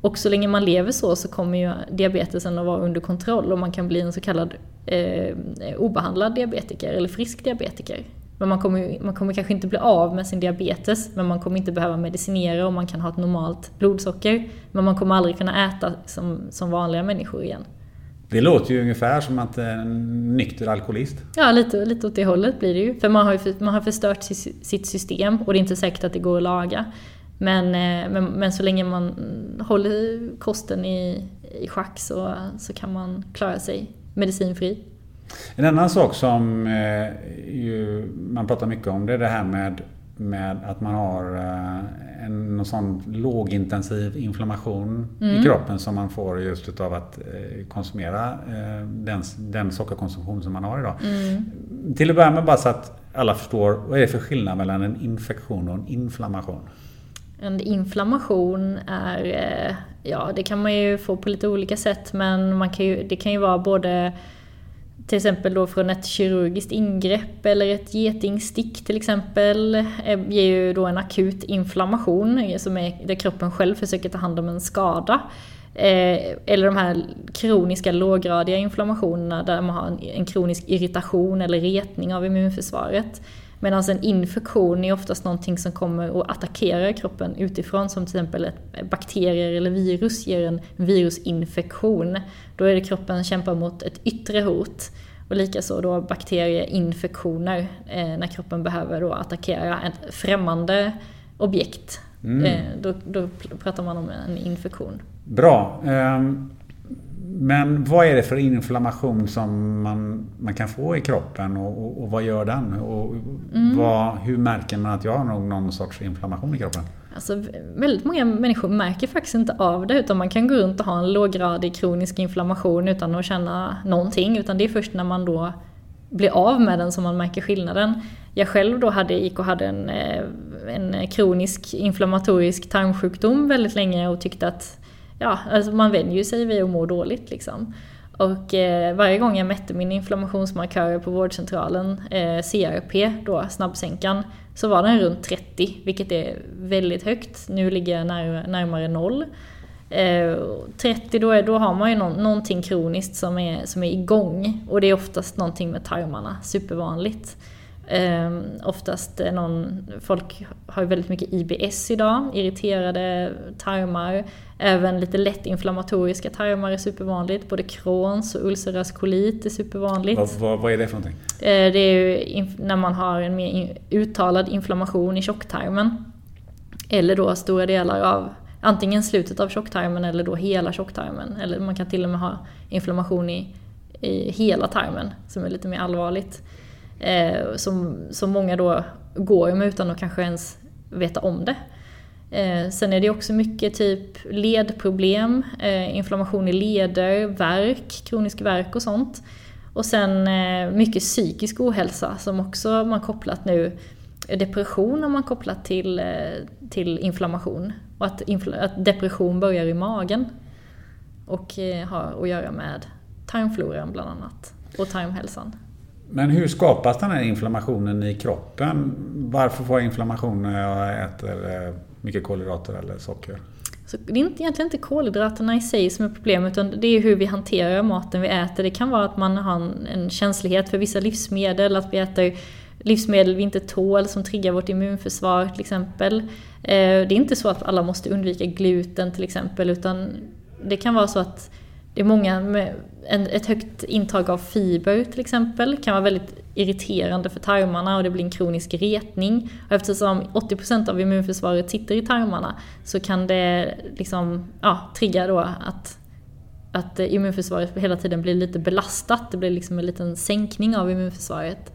Och så länge man lever så så kommer ju diabetesen att vara under kontroll och man kan bli en så kallad eh, obehandlad diabetiker eller frisk diabetiker. Men man kommer, man kommer kanske inte bli av med sin diabetes, men man kommer inte behöva medicinera och man kan ha ett normalt blodsocker. Men man kommer aldrig kunna äta som, som vanliga människor igen. Det låter ju ungefär som att en nykter alkoholist. Ja, lite, lite åt det hållet blir det ju. För man har, ju, man har förstört sitt system och det är inte säkert att det går att laga. Men, eh, men, men så länge man håller kosten i, i schack så, så kan man klara sig medicinfri. En annan sak som eh, ju, man pratar mycket om det är det här med, med att man har eh, en någon sån lågintensiv inflammation mm. i kroppen som man får just utav att eh, konsumera den, den sockerkonsumtion som man har idag. Mm. Till att börja med bara så att alla förstår, vad är det för skillnad mellan en infektion och en inflammation? En inflammation är, ja det kan man ju få på lite olika sätt men man kan ju, det kan ju vara både till exempel då från ett kirurgiskt ingrepp eller ett getingstick till exempel eh, ger ju då en akut inflammation som är där kroppen själv försöker ta hand om en skada. Eh, eller de här kroniska låggradiga inflammationerna där man har en kronisk irritation eller retning av immunförsvaret. Medan en infektion är oftast någonting som kommer och attackerar kroppen utifrån, som till exempel bakterier eller virus ger en virusinfektion. Då är det kroppen kämpar mot ett yttre hot. Och likaså då bakterieinfektioner, eh, när kroppen behöver då attackera ett främmande objekt. Mm. Eh, då, då pratar man om en infektion. Bra. Um... Men vad är det för inflammation som man, man kan få i kroppen och, och, och vad gör den? Och mm. vad, hur märker man att jag har någon, någon sorts inflammation i kroppen? Alltså, väldigt många människor märker faktiskt inte av det utan man kan gå runt och ha en låggradig kronisk inflammation utan att känna någonting. Utan det är först när man då blir av med den som man märker skillnaden. Jag själv då hade, gick och hade en, eh, en kronisk inflammatorisk tarmsjukdom väldigt länge och tyckte att ja, alltså man vänjer sig vid att må dåligt liksom. Och eh, varje gång jag mätte min inflammationsmarkörer på vårdcentralen, eh, CRP då, snabbsänkan, så var den runt 30, vilket är väldigt högt. Nu ligger jag när, närmare noll. Eh, 30 då, är, då har man ju någon, någonting kroniskt som är, som är igång och det är oftast någonting med tarmarna, supervanligt. Eh, oftast någon, folk har ju väldigt mycket IBS idag, irriterade tarmar. Även lite lätt inflammatoriska tarmar är supervanligt. Både Crohns och ulcerös kolit är supervanligt. Vad, vad, vad är det för någonting? Eh, det är ju när man har en mer uttalad inflammation i tjocktarmen. Eller då stora delar av antingen slutet av tjocktarmen eller då hela tjocktarmen. Eller man kan till och med ha inflammation i, i hela tarmen som är lite mer allvarligt. Eh, som, som många då går med utan att kanske ens veta om det. Eh, sen är det också mycket typ ledproblem, eh, inflammation i leder, värk, kronisk värk och sånt. Och sen eh, mycket psykisk ohälsa som också man kopplat nu, eh, depression har man kopplat till, eh, till inflammation. Och att, infl att, depression börjar i magen. Och eh, har att göra med tarmfloran bland annat, och tarmhälsan. Men hur skapas den här inflammationen i kroppen? Varför får jag inflammation när jag äter eh, mycket kolhydrater eller socker? Så det är inte, egentligen inte kolhydraterna i sig som är problemet, utan det är hur vi hanterar maten vi äter. Det kan vara att man har en, en känslighet för vissa livsmedel, att vi äter livsmedel vi inte tål som triggar vårt immunförsvar till exempel. Eh, det är inte så att alla måste undvika gluten till exempel, utan det kan vara så att det är många med ett högt intag av fiber till exempel kan vara väldigt irriterande för tarmarna och det blir en kronisk retning. Och eftersom 80% av immunförsvaret sitter i tarmarna så kan det liksom, ja, trigga då att, att immunförsvaret hela tiden blir lite belastat. Det blir liksom en liten sänkning av immunförsvaret.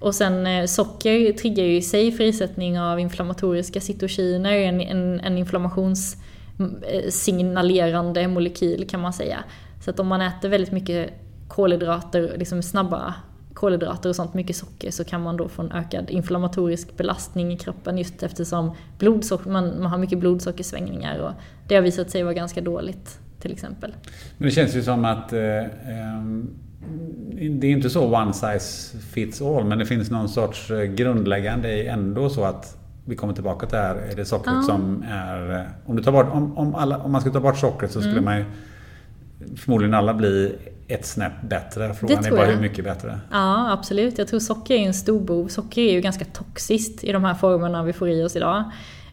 Och sen eh, socker triggar ju i sig frisättning av inflammatoriska cytokiner, en, en, en inflammationssignalerande eh, molekyl kan man säga. Så att om man äter väldigt mycket kolhydrater, liksom snabba kolhydrater och sånt, mycket socker, så kan man då få en ökad inflammatorisk belastning i kroppen just eftersom blodsocker, man, man har mycket blodsockersvängningar och det har visat sig vara ganska dåligt till exempel. Men det känns ju som att eh, ehm, det är inte så one size fits all, men det finns någon sorts eh, grundläggande ändå så att vi kommer tillbaka till det här, är det sockret ja. som är... Eh, om, du tar bort, om, om, alla, om man skulle ta bort sockret så skulle mm. man ju förmodligen alla bli ett snäpp bättre. Frågan är bara hur mycket bättre. Ja, absolut. Jag tror socker är en stor bov. Socker är ju ganska toxiskt i de här formerna vi får i oss idag.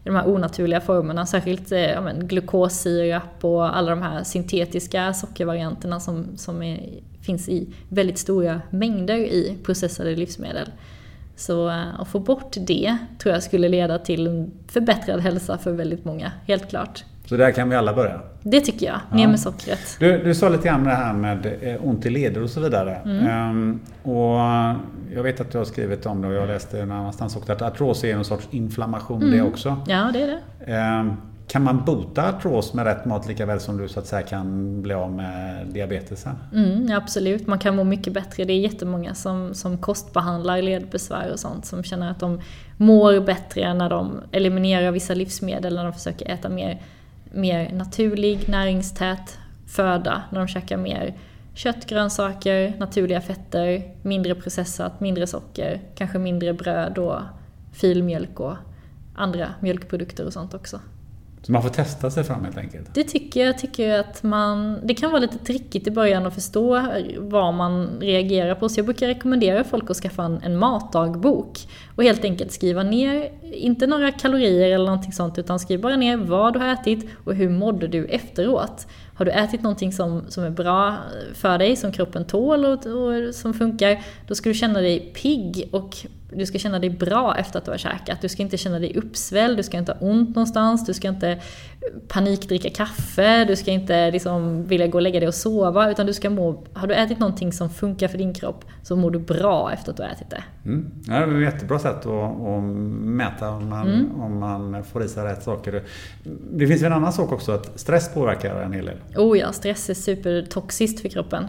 I de här onaturliga formerna, särskilt eh, ja, men, glukossirap och alla de här syntetiska sockervarianterna som, som är, finns i väldigt stora mängder i processade livsmedel. Så eh, att få bort det tror jag skulle leda till förbättrad hälsa för väldigt många, helt klart. Så där kan vi alla börja? Det tycker jag. Ner ja. med sockret. Du, du sa lite grann det här med eh, ont i leder och så vidare. Mm. Um, och jag vet att du har skrivit om det och jag läste någon annanstans också att artros är en sorts inflammation mm. det också. Ja, det är det. Um, kan man bota artros med rätt mat lika väl som du så att säga kan bli av med diabetesen? Mm, absolut, man kan må mycket bättre. Det är jättemånga som, som kostbehandlar ledbesvär och sånt som känner att de mår bättre när de eliminerar vissa livsmedel, när de försöker äta mer mer naturlig, näringstät föda när de käkar mer kött, grönsaker, naturliga fetter, mindre processat, mindre socker, kanske mindre bröd och filmjölk och andra mjölkprodukter och sånt också. Så man får testa sig fram helt enkelt? Det tycker jag. Tycker att man... Det kan vara lite trickigt i början att förstå vad man reagerar på. Så jag brukar rekommendera folk att skaffa en, en matdagbok. Och helt enkelt skriva ner, inte några kalorier eller någonting sånt, utan skriv bara ner vad du har ätit och hur mådde du efteråt. Har du ätit någonting som, som är bra för dig, som kroppen tål och, och som funkar, då ska du känna dig pigg och du ska känna dig bra efter att du har käkat. Du ska inte känna dig uppsvälld, du ska inte ha ont någonstans, du ska inte panikdricka kaffe, du ska inte liksom vilja gå och lägga dig och sova. Utan du ska må, har du ätit någonting som funkar för din kropp så mår du bra efter att du har ätit det. Mm. Ja, det är ett jättebra sätt att, att mäta om man, mm. om man får i sig rätt saker. Det finns en annan sak också, att stress påverkar en hel del. Oh ja, stress är supertoxiskt för kroppen.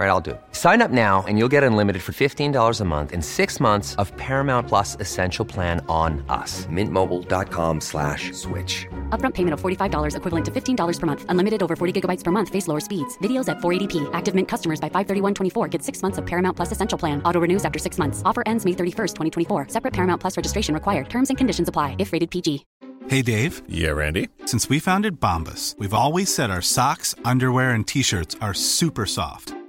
All right, I'll do. it. Sign up now and you'll get unlimited for $15 a month in six months of Paramount Plus Essential Plan on us. Mintmobile.com slash switch. Upfront payment of $45 equivalent to $15 per month. Unlimited over 40 gigabytes per month. Face lower speeds. Videos at 480p. Active Mint customers by 531.24 get six months of Paramount Plus Essential Plan. Auto renews after six months. Offer ends May 31st, 2024. Separate Paramount Plus registration required. Terms and conditions apply if rated PG. Hey, Dave. Yeah, Randy. Since we founded Bombus, we've always said our socks, underwear, and t shirts are super soft.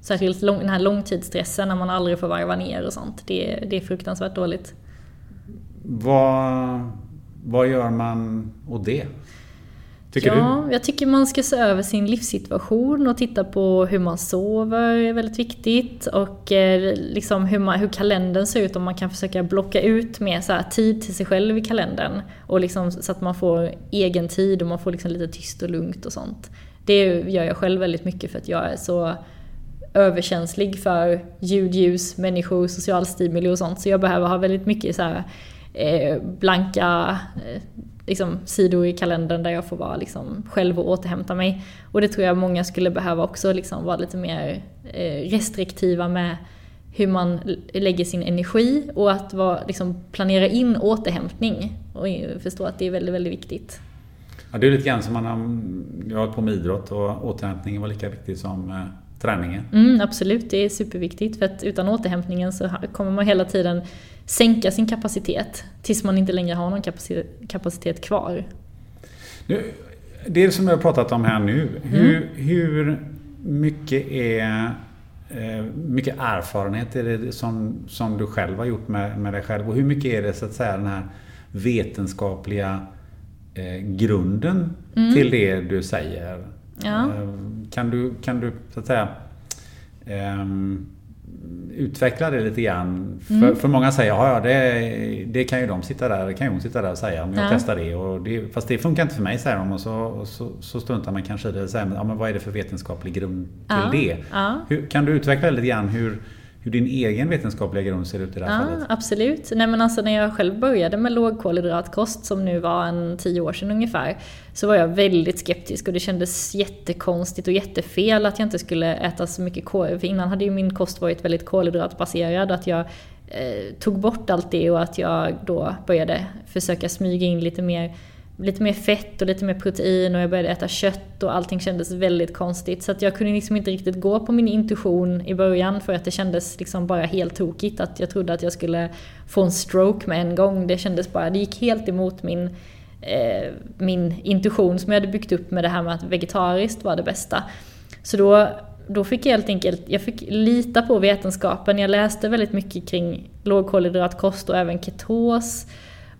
Särskilt lång, den här långtidsstressen när man aldrig får varva ner och sånt. Det, det är fruktansvärt dåligt. Vad, vad gör man åt det? Tycker ja, jag tycker man ska se över sin livssituation och titta på hur man sover är väldigt viktigt. Och eh, liksom hur, man, hur kalendern ser ut, om man kan försöka blocka ut mer så tid till sig själv i kalendern. Och liksom, så att man får egen tid och man får liksom lite tyst och lugnt och sånt. Det gör jag själv väldigt mycket för att jag är så överkänslig för ljud, ljus, människor, social stimuli och sånt. Så jag behöver ha väldigt mycket så här, eh, blanka eh, liksom, sidor i kalendern där jag får vara liksom, själv och återhämta mig. Och det tror jag många skulle behöva också, liksom, vara lite mer eh, restriktiva med hur man lägger sin energi och att vara, liksom, planera in återhämtning. Och förstå att det är väldigt, väldigt viktigt. Ja, det är lite grann som man har, jag har hållit på med idrott och återhämtningen var lika viktig som eh, träningen. Mm, absolut, det är superviktigt för att utan återhämtningen så kommer man hela tiden sänka sin kapacitet tills man inte längre har någon kapacitet, kvar. Nu, det som jag har pratat om här nu, hur, hur mycket är eh, mycket erfarenhet är det som, som du själv har gjort med, med dig själv och hur mycket är det så att säga den här vetenskapliga eh, grunden till det du säger? Ja. Eh, Kan du, kan du så att säga ehm, utveckla det lite grann? För, för många säger ja, ja det, det kan ju de sitta där, det kan ju hon sitta där och säga om jag Ja. testar det. Och det. Fast det funkar inte för mig säger de och så, och så, så struntar man kanske i det och säger ja, men vad är det för vetenskaplig grund till Ja, det? Hur, kan du utveckla lite grann hur, hur din egen vetenskapliga grund ser ut i det här Ja, fallet? absolut. Nej men alltså när jag själv började med lågkolhydratkost, som nu var en tio år sedan ungefär, så var jag väldigt skeptisk och det kändes jättekonstigt och jättefel att jag inte skulle äta så mycket kol. För innan hade ju min kost varit väldigt kolhydratbaserad, att jag eh, tog bort allt det och att jag då började försöka smyga in lite mer lite mer fett och lite mer protein och jag började äta kött och allting kändes väldigt konstigt. Så att jag kunde liksom inte riktigt gå på min intuition i början för att det kändes liksom bara helt tokigt. Att jag trodde att jag skulle få en stroke med en gång. Det kändes bara, det gick helt emot min, eh, min intuition som jag hade byggt upp med det här med att vegetariskt var det bästa. Så då, då fick jag helt enkelt, jag fick lita på vetenskapen. Jag läste väldigt mycket kring lågkolhydratkost och även ketos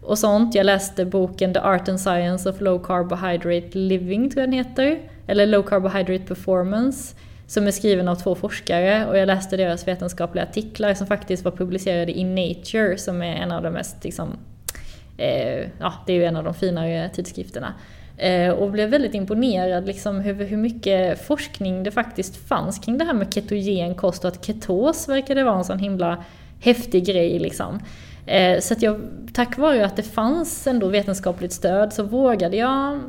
och sånt. Jag läste boken The Art and Science of Low Carbohydrate Living, tror jag den heter. Eller Low Carbohydrate Performance. Som är skriven av två forskare och jag läste deras vetenskapliga artiklar som faktiskt var publicerade i Nature som är en av de mest, liksom, eh, ja det är ju en av de finare tidskrifterna. Eh, och blev väldigt imponerad liksom hur, hur mycket forskning det faktiskt fanns kring det här med ketogen kost och att ketos verkade vara en sån himla häftig grej liksom. Eh, Så att jag, tack vare att det fanns ändå vetenskapligt stöd så vågade jag,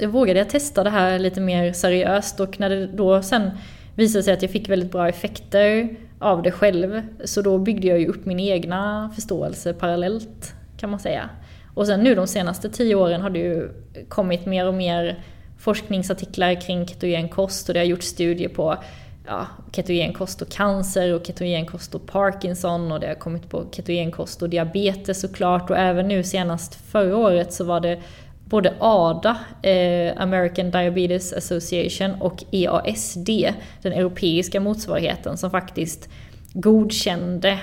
jag vågade jag testa det här lite mer seriöst och när det då sen visade sig att jag fick väldigt bra effekter av det själv så då byggde jag ju upp min egna förståelse parallellt kan man säga. Och sen nu de senaste tio åren har det ju kommit mer och mer forskningsartiklar kring ketogen kost och det har gjorts studier på ja, ketogenkost och cancer och ketogenkost och Parkinson och det har kommit på ketogenkost och diabetes såklart och även nu senast förra året så var det både ADA, eh, American Diabetes Association, och EASD, den europeiska motsvarigheten, som faktiskt godkände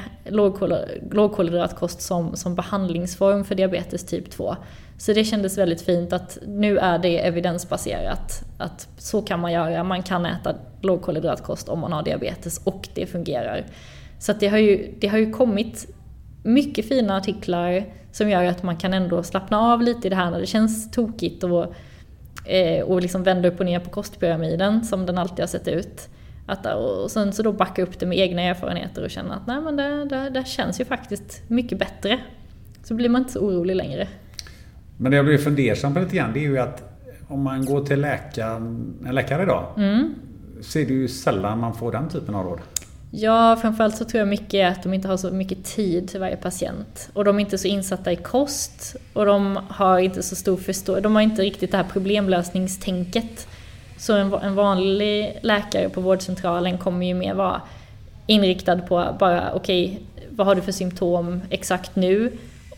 lågkolhydratkost som, som behandlingsform för diabetes typ 2. Så det kändes väldigt fint att nu är det evidensbaserat. Att så kan man göra, man kan äta lågkolhydratkost om man har diabetes och det fungerar. Så att det, har ju, det har ju kommit mycket fina artiklar som gör att man kan ändå slappna av lite i det här när det känns tokigt och, eh, och liksom vända upp och ner på kostpyramiden som den alltid har sett ut. Att, och sen så då backa upp det med egna erfarenheter och känna att nej men det, det, det känns ju faktiskt mycket bättre. Så blir man inte så orolig längre. Men det jag blir fundersam på lite grann det är ju att om man går till läkaren, en läkare idag Mm. så är det ju sällan man får den typen av råd. Ja, framförallt så tror jag mycket är att de inte har så mycket tid till varje patient. Och de är inte så insatta i kost och de har inte så stor förståelse. De har inte riktigt det här problemlösningstänket. Så en, en vanlig läkare på vårdcentralen kommer ju mer vara inriktad på bara okej, vad har du för symptom exakt nu?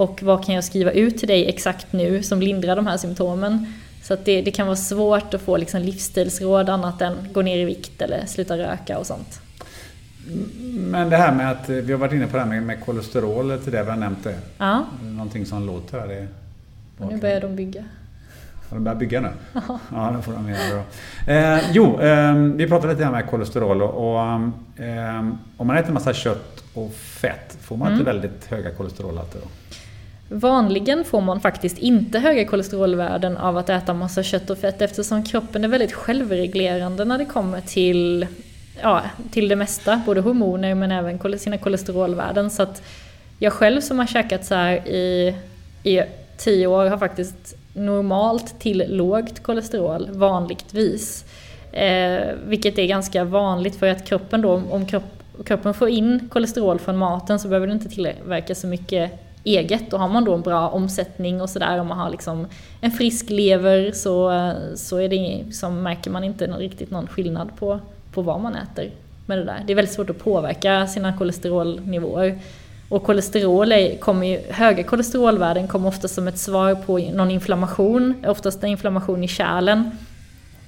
Och vad kan jag skriva ut till dig exakt nu som lindrar de här symptomen? Så att det, det kan vara svårt att få liksom livsstilsråd annat än gå ner i vikt eller sluta röka och sånt. Men det här med att eh, vi har varit inne på det här med, med kolesterol till det vi har nämnt det. Ja, Någonting som låter här. Det, nu börjar de bygga. Har de börjat bygga nu? Ja, det får de göra då. Eh, jo, eh, vi pratade lite med kolesterol och, och eh, om man äter massa kött och fett, får man inte väldigt höga kolesterolhalter då? Vanligen får man faktiskt inte höga kolesterolvärden av att äta massa kött och fett eftersom kroppen är väldigt självreglerande när det kommer till, ja, till det mesta, både hormoner men även sina kolesterolvärden. Så att jag själv som har käkat så här i, i tio år har faktiskt normalt till lågt kolesterol vanligtvis. Eh, vilket är ganska vanligt för att kroppen då, om kropp, kroppen får in kolesterol från maten så behöver den inte tillverka så mycket eget. Och har man då en bra omsättning och sådär, om man har liksom en frisk lever så, så är det, som märker man inte någon, riktigt någon skillnad på, på vad man äter med det där. Det är väldigt svårt att påverka sina kolesterolnivåer. Och kolesterol är, kommer ju, höga kolesterolvärden kommer ofta som ett svar på någon inflammation, oftast en inflammation i kärlen.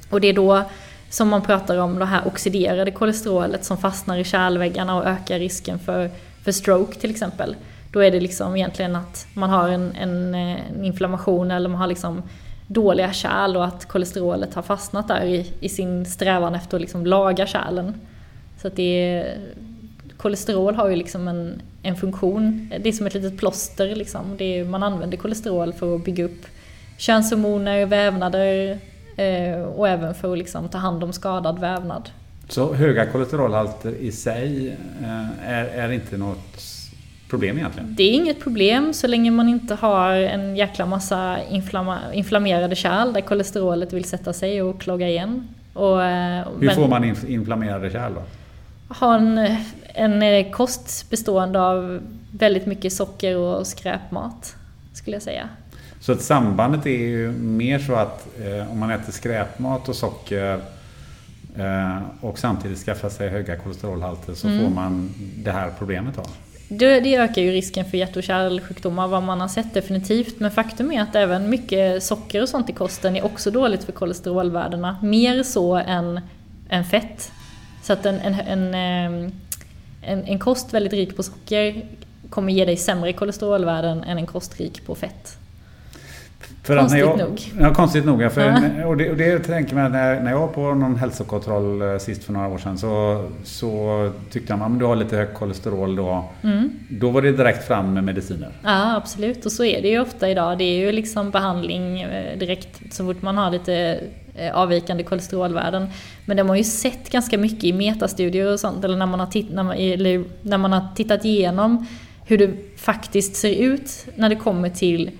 Och det är då som man pratar om det här oxiderade kolesterolet som fastnar i kärlväggarna och ökar risken för, för stroke till exempel. Då är det liksom egentligen att man har en, en, en inflammation eller man har liksom dåliga kärl och att kolesterolet har fastnat där i, i sin strävan efter att liksom laga kärlen. Så att det är, kolesterol har ju liksom en, en funktion, det är som ett litet plåster liksom. Det är, man använder kolesterol för att bygga upp könshormoner, vävnader eh, och även för att liksom ta hand om skadad vävnad. Så höga kolesterolhalter i sig eh, är, är inte något problem egentligen? Det är inget problem så länge man inte har en jäkla massa inflammerade kärl där kolesterolet vill sätta sig och klogga igen. Och, eh, Hur får man inf- inflammerade kärl då? ha en, en eh, kost bestående av väldigt mycket socker och skräpmat, skulle jag säga. Så att sambandet är ju mer så att eh, om man äter skräpmat och socker eh, och samtidigt skaffar sig höga kolesterolhalter så Mm. får man det här problemet då. Det, det ökar ju risken för hjärt och kärlsjukdomar vad man har sett definitivt. Men faktum är att även mycket socker och sånt i kosten är också dåligt för kolesterolvärdena. Mer så än, än fett. Så att en, en, en, eh, en, en kost väldigt rik på socker kommer ge dig sämre kolesterolvärden än en kost rik på fett. För Konstigt jag, nog. Ja, konstigt nog. ja, För, Ja. och, det, och det tänker man när, när jag var på någon hälsokontroll eh, sist för några år sedan så, så tyckte de att du har lite högt kolesterol då. Mm. Då var det direkt fram med mediciner. Ja, absolut. Och så är det ju ofta idag. Det är ju liksom behandling eh, direkt så fort man har lite eh, avvikande kolesterolvärden. Men de har ju sett ganska mycket i metastudier och sånt, eller när man har, titt- när man, eller när man har tittat igenom hur det faktiskt ser ut när det kommer till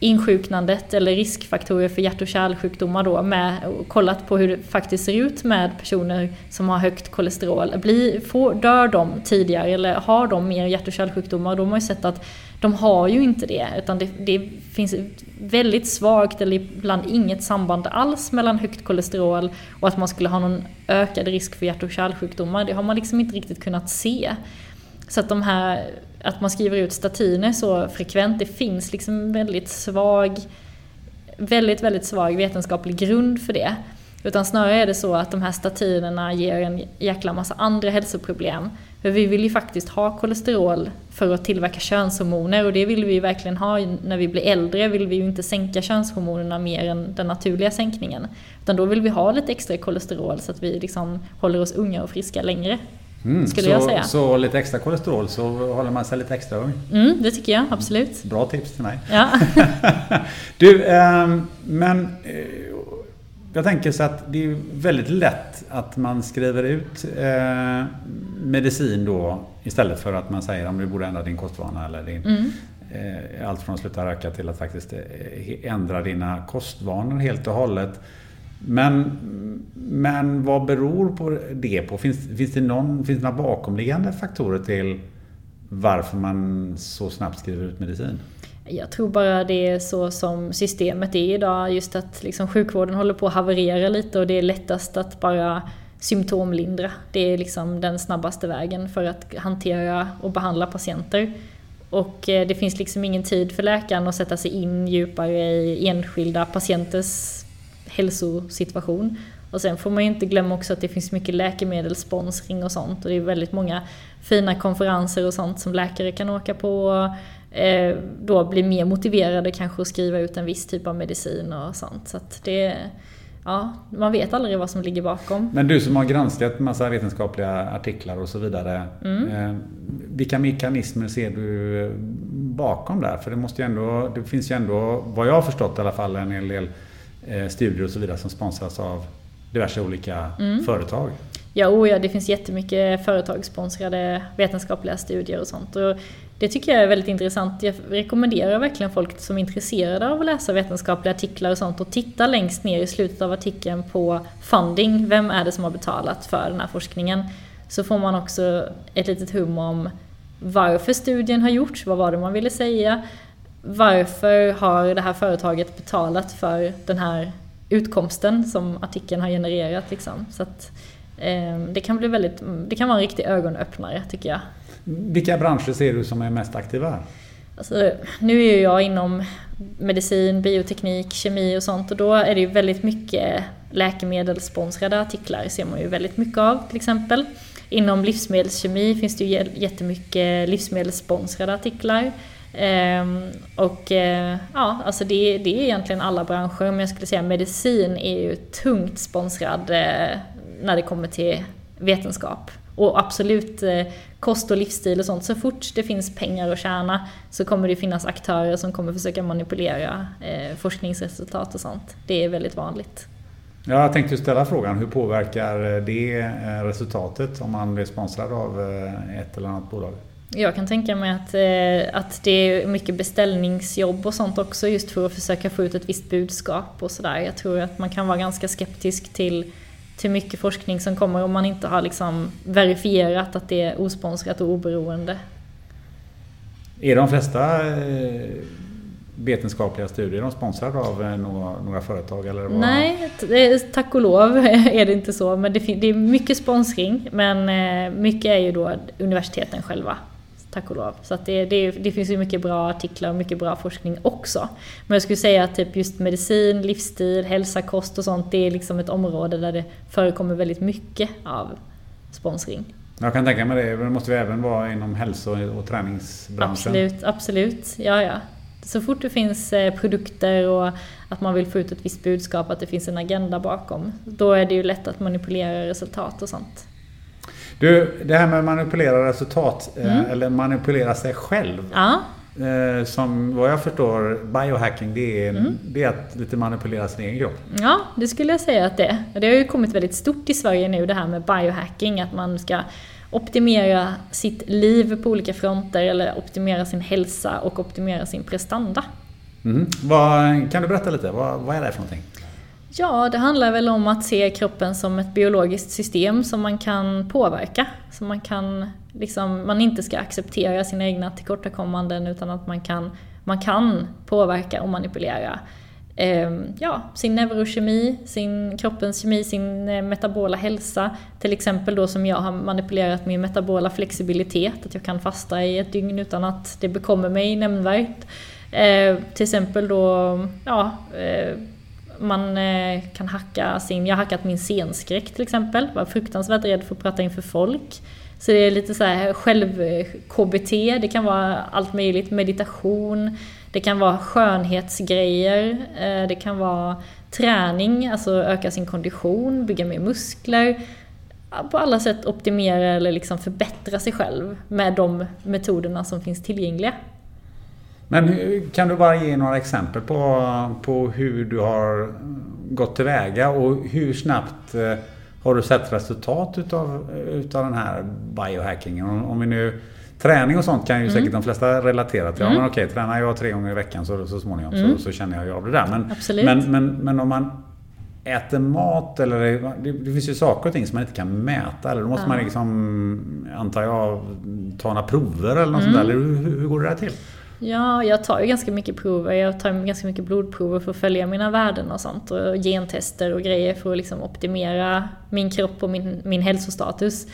insjuknandet eller riskfaktorer för hjärt och kärlsjukdomar då med, och kollat på hur det faktiskt ser ut med personer som har högt kolesterol. Blir, får, dör de tidigare eller har de mer hjärt och kärlsjukdomar? Då har man ju sett att de har ju inte det utan det, det finns väldigt svagt eller ibland inget samband alls mellan högt kolesterol och att man skulle ha någon ökad risk för hjärt och kärlsjukdomar. Det har man liksom inte riktigt kunnat se. Så att de här, att man skriver ut statiner så frekvent, det finns liksom väldigt svag, väldigt, väldigt svag vetenskaplig grund för det. Utan snarare är det så att de här statinerna ger en jäkla massa andra hälsoproblem. För vi vill ju faktiskt ha kolesterol för att tillverka könshormoner och det vill vi ju verkligen ha när vi blir äldre. vill vi ju inte sänka könshormonerna mer än den naturliga sänkningen. Utan då vill vi ha lite extra kolesterol så att vi liksom håller oss unga och friska längre. Mm, skulle så, jag säga. Så lite extra kolesterol så håller man sig lite extra ung. Mm, det tycker jag absolut. Bra tips till mig. Ja. du, ehm, men eh, jag tänker så att det är väldigt lätt att man skriver ut eh, medicin då istället för att man säger att du borde ändra din kostvana eller din Mm. eh, allt från att sluta röka till att faktiskt ändra dina kostvanor helt och hållet. Men, men vad beror på det på? Finns, finns, det någon, finns det några bakomliggande faktorer till varför man så snabbt skriver ut medicin? Jag tror bara det är så som systemet är idag, just att liksom sjukvården håller på att haverera lite och det är lättast att bara symptomlindra. Det är liksom den snabbaste vägen för att hantera och behandla patienter. Och eh, det finns liksom ingen tid för läkaren att sätta sig in djupare i enskilda patienters hälsosituation. Och sen får man ju inte glömma också att det finns mycket läkemedelssponsring och sånt. Och det är väldigt många fina konferenser och sånt som läkare kan åka på. Och eh, då bli mer motiverade kanske att skriva ut en viss typ av medicin och sånt. Så det, ja, man vet aldrig vad som ligger bakom. Men du som har granskat massa vetenskapliga artiklar och så vidare. Mm. Eh, vilka mekanismer ser du bakom där? För det, måste ändå, det finns ju ändå, vad jag har förstått i alla fall, en hel del eh, studier och så vidare som sponsras av diverse olika Mm. företag. Ja, oh ja, det finns jättemycket företagssponsrade vetenskapliga studier och sånt. Och det tycker jag är väldigt intressant. Jag rekommenderar verkligen folk som är intresserade av att läsa vetenskapliga artiklar och sånt och titta längst ner i slutet av artikeln på funding. Vem är det som har betalat för den här forskningen? Så får man också ett litet hum om varför studien har gjorts, vad var det man ville säga? Varför har det här företaget betalat för den här utkomsten som artikeln har genererat liksom. Så att, eh, det kan bli väldigt, det kan vara en riktig ögonöppnare tycker jag. Vilka branscher ser du som är mest aktiva? här? Alltså, nu är ju jag inom medicin, bioteknik, kemi och sånt och då är det ju väldigt mycket läkemedelssponsrade artiklar ser man ju väldigt mycket av till exempel. Inom livsmedelskemi finns det ju jättemycket livsmedelssponsrade artiklar. Ehm, och eh, ja, alltså det, det är egentligen alla branscher, men jag skulle säga medicin är ju tungt sponsrad eh, när det kommer till vetenskap. Och absolut eh, kost och livsstil och sånt, så fort det finns pengar att tjäna så kommer det finnas aktörer som kommer försöka manipulera forskningsresultat och sånt. Det är väldigt vanligt. Ja, Jag tänkte ställa frågan, hur påverkar det resultatet om man blir sponsrad av ett eller annat bolag? Jag kan tänka mig att, eh, att det är mycket beställningsjobb och sånt också just för att försöka få ut ett visst budskap och sådär. Jag tror att man kan vara ganska skeptisk till, till mycket forskning som kommer om man inte har liksom verifierat att det är osponsrat och oberoende. Är de flesta eh, vetenskapliga studier de sponsrade av eh, några, några företag? Eller vad? Nej, tack och lov är det inte så. Men det, är mycket sponsring, men eh, mycket är ju då universiteten själva. Tack och lov. Så att det, det, det finns ju mycket bra artiklar och mycket bra forskning också. Men jag skulle säga att typ just medicin, livsstil, hälsa, kost och sånt, det är liksom ett område där det förekommer väldigt mycket av sponsring. Jag kan tänka mig det, men det måste ju även vara inom hälso och träningsbranschen. Absolut, absolut. Ja, ja. Så fort det finns eh, produkter och att man vill få ut ett visst budskap, att det finns en agenda bakom, då är det ju lätt att manipulera resultat och sånt. Du, det här med att manipulera resultat, eh, Mm. eller manipulera sig själv. Ja, Eh, Som vad jag förstår, biohacking det är, Mm. det är att lite manipulera sin egen kropp. ja, det skulle jag säga att det är. Det har ju kommit väldigt stort i Sverige nu det här med biohacking, att man ska optimera sitt liv på olika fronter eller optimera sin hälsa och optimera sin prestanda. Mm. Vad, kan du berätta lite? Vad, vad är det för någonting? Ja, det handlar väl om att se kroppen som ett biologiskt system som man kan påverka. Som man kan, liksom, man inte ska acceptera sina egna tillkortakommanden utan att man kan, man kan påverka och manipulera eh, ja, sin neurokemi, sin kroppens kemi, sin eh, metabola hälsa. Till exempel då som jag har manipulerat min metabola flexibilitet, att jag kan fasta i ett dygn utan att det bekommer mig nämnvärt. Eh, till exempel då, ja, eh, man eh, kan hacka sin, jag har hackat min scenskräck till exempel, var fruktansvärt rädd för att prata inför folk. Så det är lite så här själv-KBT, eh, det kan vara allt möjligt, meditation, det kan vara skönhetsgrejer, eh, det kan vara träning, alltså öka sin kondition, bygga mer muskler. på alla sätt optimera eller liksom förbättra sig själv med de metoderna som finns tillgängliga. Men kan du bara ge några exempel på, på hur du har gått tillväga och hur snabbt eh, har du sett resultat utav, utav den här biohackingen? Om, vi nu Träning och sånt kan ju mm. säkert de flesta relatera till. Mm. Ja, men okej, tränar jag tre gånger i veckan så, så småningom mm. så, så känner jag ju av det där. Men, men, men, men om man äter mat eller det, det, finns ju saker och ting som man inte kan mäta. Eller då måste ja. man liksom, antar jag, ta några prover eller något mm. sånt där. Eller hur, hur går det där till? Ja, jag tar ju ganska mycket prover. Jag tar ganska mycket blodprover för att följa mina värden och sånt. Och gentester och grejer för att liksom optimera min kropp och min, min hälsostatus.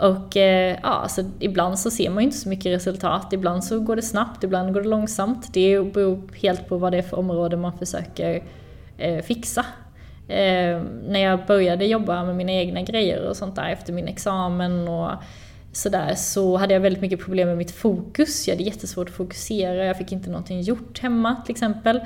Och eh, ja, så ibland så ser man ju inte så mycket resultat. Ibland så går det snabbt, ibland går det långsamt. Det beror helt på vad det är för område man försöker eh, fixa. Eh, när jag började jobba med mina egna grejer och sånt där efter min examen och sådär så hade jag väldigt mycket problem med mitt fokus. Jag hade jättesvårt att fokusera, jag fick inte någonting gjort hemma till exempel.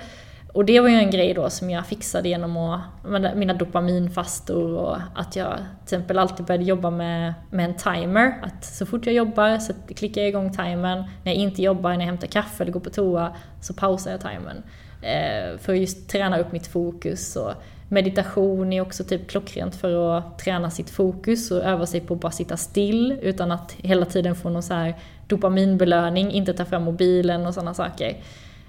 Och det var ju en grej då som jag fixade genom att, mina dopaminfastor och att jag till exempel alltid började jobba med, med en timer. Att så fort jag jobbar så klickar jag igång timern. När jag inte jobbar, när jag hämtar kaffe eller går på toa, så pausar jag timern. Eh, för att just träna upp mitt fokus. Och meditation är också typ klockrent för att träna sitt fokus och öva sig på att bara sitta still utan att hela tiden få någon så här dopaminbelöning, inte ta fram mobilen och sådana saker.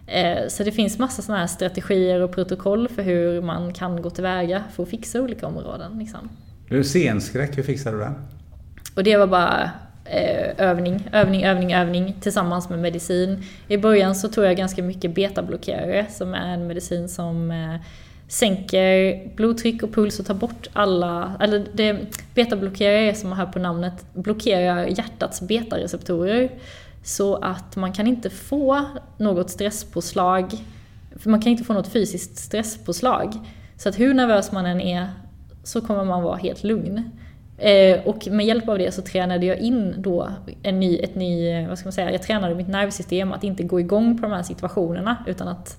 Eh, så det finns massa sådana här strategier och protokoll för hur man kan gå tillväga för att fixa olika områden. Liksom. Du, scenskräck, hur fixar du det? Och det var bara eh, övning, övning, övning, övning tillsammans med medicin. I början så tog jag ganska mycket betablockerare som är en medicin som eh, sänker blodtryck och puls och tar bort alla, eller det, betablockerare är som man hör på namnet, blockerar hjärtats betareceptorer. Så att man kan inte få något stresspåslag, för man kan inte få något fysiskt stresspåslag. Så att hur nervös man än är så kommer man vara helt lugn. Eh, och med hjälp av det så tränade jag in då en ny, ett ny, vad ska man säga, jag tränade mitt nervsystem att inte gå igång på de här situationerna utan att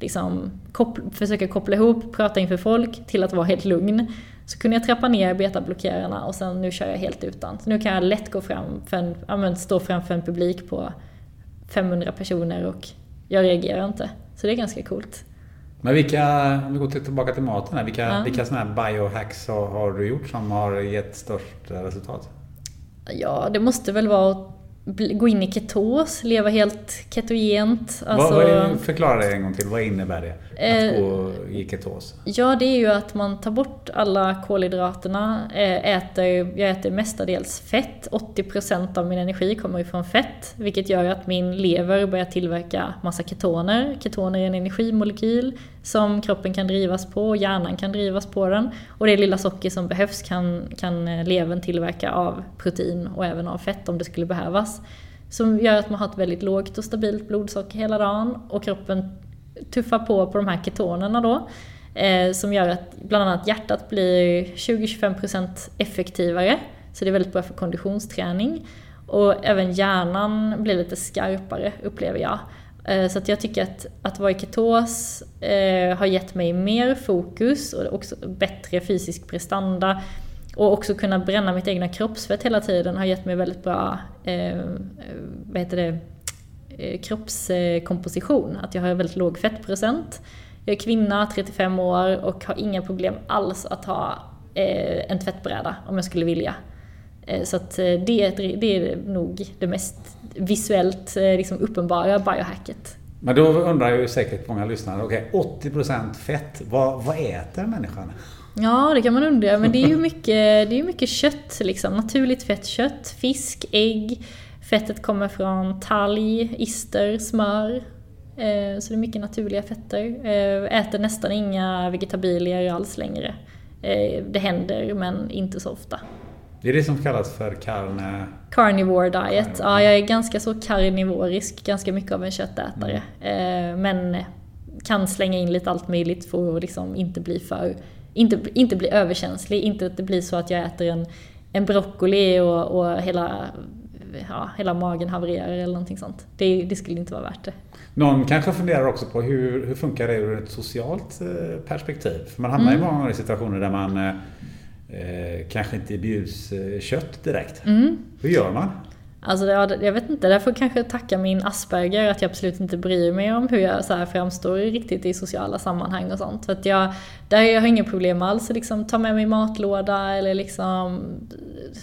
liksom koppla, försöka koppla ihop, prata inför folk till att vara helt lugn. Så kunde jag trappa ner betablockerarna och sen nu kör jag helt utan. Så nu kan jag lätt gå fram för en, ja, stå framför en publik på 500 personer och jag reagerar inte. Så det är ganska coolt. Men vilka, om vi går tillbaka till maten här, vilka, ja. vilka sådana här biohacks har, har du gjort som har gett störst resultat? Ja, det måste väl vara gå in i ketos, leva helt ketogent. Alltså, vad, vad förklara det en gång till, vad innebär det? Att eh, gå i ketos? Ja, det är ju att man tar bort alla kolhydraterna, eh, äter, jag äter mestadels fett, 80% av min energi kommer ifrån fett, vilket gör att min lever börjar tillverka massa ketoner. Ketoner är en energimolekyl som kroppen kan drivas på, och hjärnan kan drivas på den. Och det lilla socker som behövs kan, kan eh, levern tillverka av protein och även av fett om det skulle behövas. Som gör att man har ett väldigt lågt och stabilt blodsocker hela dagen och kroppen tuffar på på de här ketonerna då. Eh, som gör att bland annat hjärtat blir 20-25% effektivare. Så det är väldigt bra för konditionsträning. Och även hjärnan blir lite skarpare upplever jag. Eh, så att jag tycker att, att vara i ketos eh, har gett mig mer fokus och också bättre fysisk prestanda. Och också kunna bränna mitt egna kroppsfett hela tiden har gett mig väldigt bra eh, vad heter det, eh, kroppskomposition. Att jag har väldigt låg fettprocent. Jag är kvinna, 35 år och har inga problem alls att ha eh, en tvättbräda om jag skulle vilja. Eh, så att det, det är nog det mest visuellt liksom uppenbara biohacket. Men då undrar ju säkert många lyssnare, okej okay, 80% fett, vad, vad äter människan? Ja, det kan man undra. Men det är ju mycket, det är mycket kött, liksom. naturligt fett kött, fisk, ägg. Fettet kommer från talg, ister, smör. Eh, så det är mycket naturliga fetter. Eh, äter nästan inga vegetabilier alls längre. Eh, det händer, men inte så ofta. Det är det som kallas för carne... Carnivore diet. Ja, jag är ganska så karnivorisk, ganska mycket av en köttätare. Mm. Men kan slänga in lite allt möjligt för att liksom inte bli för... Inte, inte bli överkänslig, inte att det blir så att jag äter en, en broccoli och, och hela, ja, hela magen havererar eller någonting sånt. Det, det skulle inte vara värt det. Någon kanske funderar också på hur, hur funkar det ur ett socialt eh, perspektiv? För man hamnar mm. i många situationer där man eh, kanske inte bjuds eh, kött direkt. Mm. Hur gör man? Alltså jag, jag vet inte, där får jag kanske tacka min Asperger att jag absolut inte bryr mig om hur jag så här framstår riktigt i sociala sammanhang och sånt. För att jag, där jag har inga problem alls att liksom ta med mig matlåda eller liksom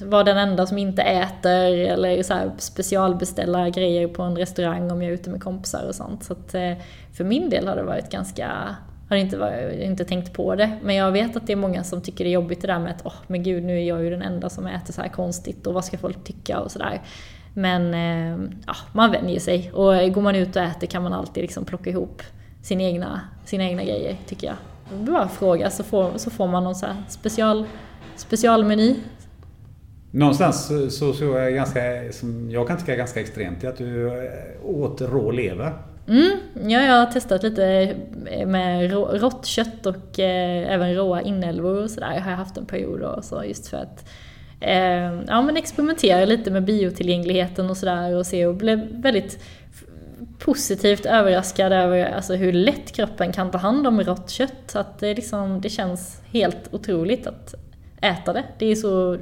vara den enda som inte äter eller så här specialbeställa grejer på en restaurang om jag är ute med kompisar och sånt. Så att eh, för min del har det varit ganska har inte, varit, inte tänkt på det. Men jag vet att det är många som tycker det är jobbigt det där med att åh, oh, men gud, nu är jag ju den enda som äter så här konstigt och vad ska folk tycka och sådär. Men eh, ja, man vänjer sig och går man ut och äter kan man alltid liksom plocka ihop sina egna, sina egna grejer, tycker jag. Bara fråga så får, så får man någon så special, specialmeny. Någonstans så såg jag ganska, som jag kan tycka är ganska extremt, att du eh, åt rå lever. Mm, ja, jag har testat lite eh, med rått kött och eh, även råa inälvor och sådär. Jag Har haft en period och så just för att eh, ja, men experimentera lite med biotillgängligheten och sådär och se och blev väldigt positivt överraskad över alltså, hur lätt kroppen kan ta hand om rått kött. Att det, liksom, det känns helt otroligt att äta det. Det är så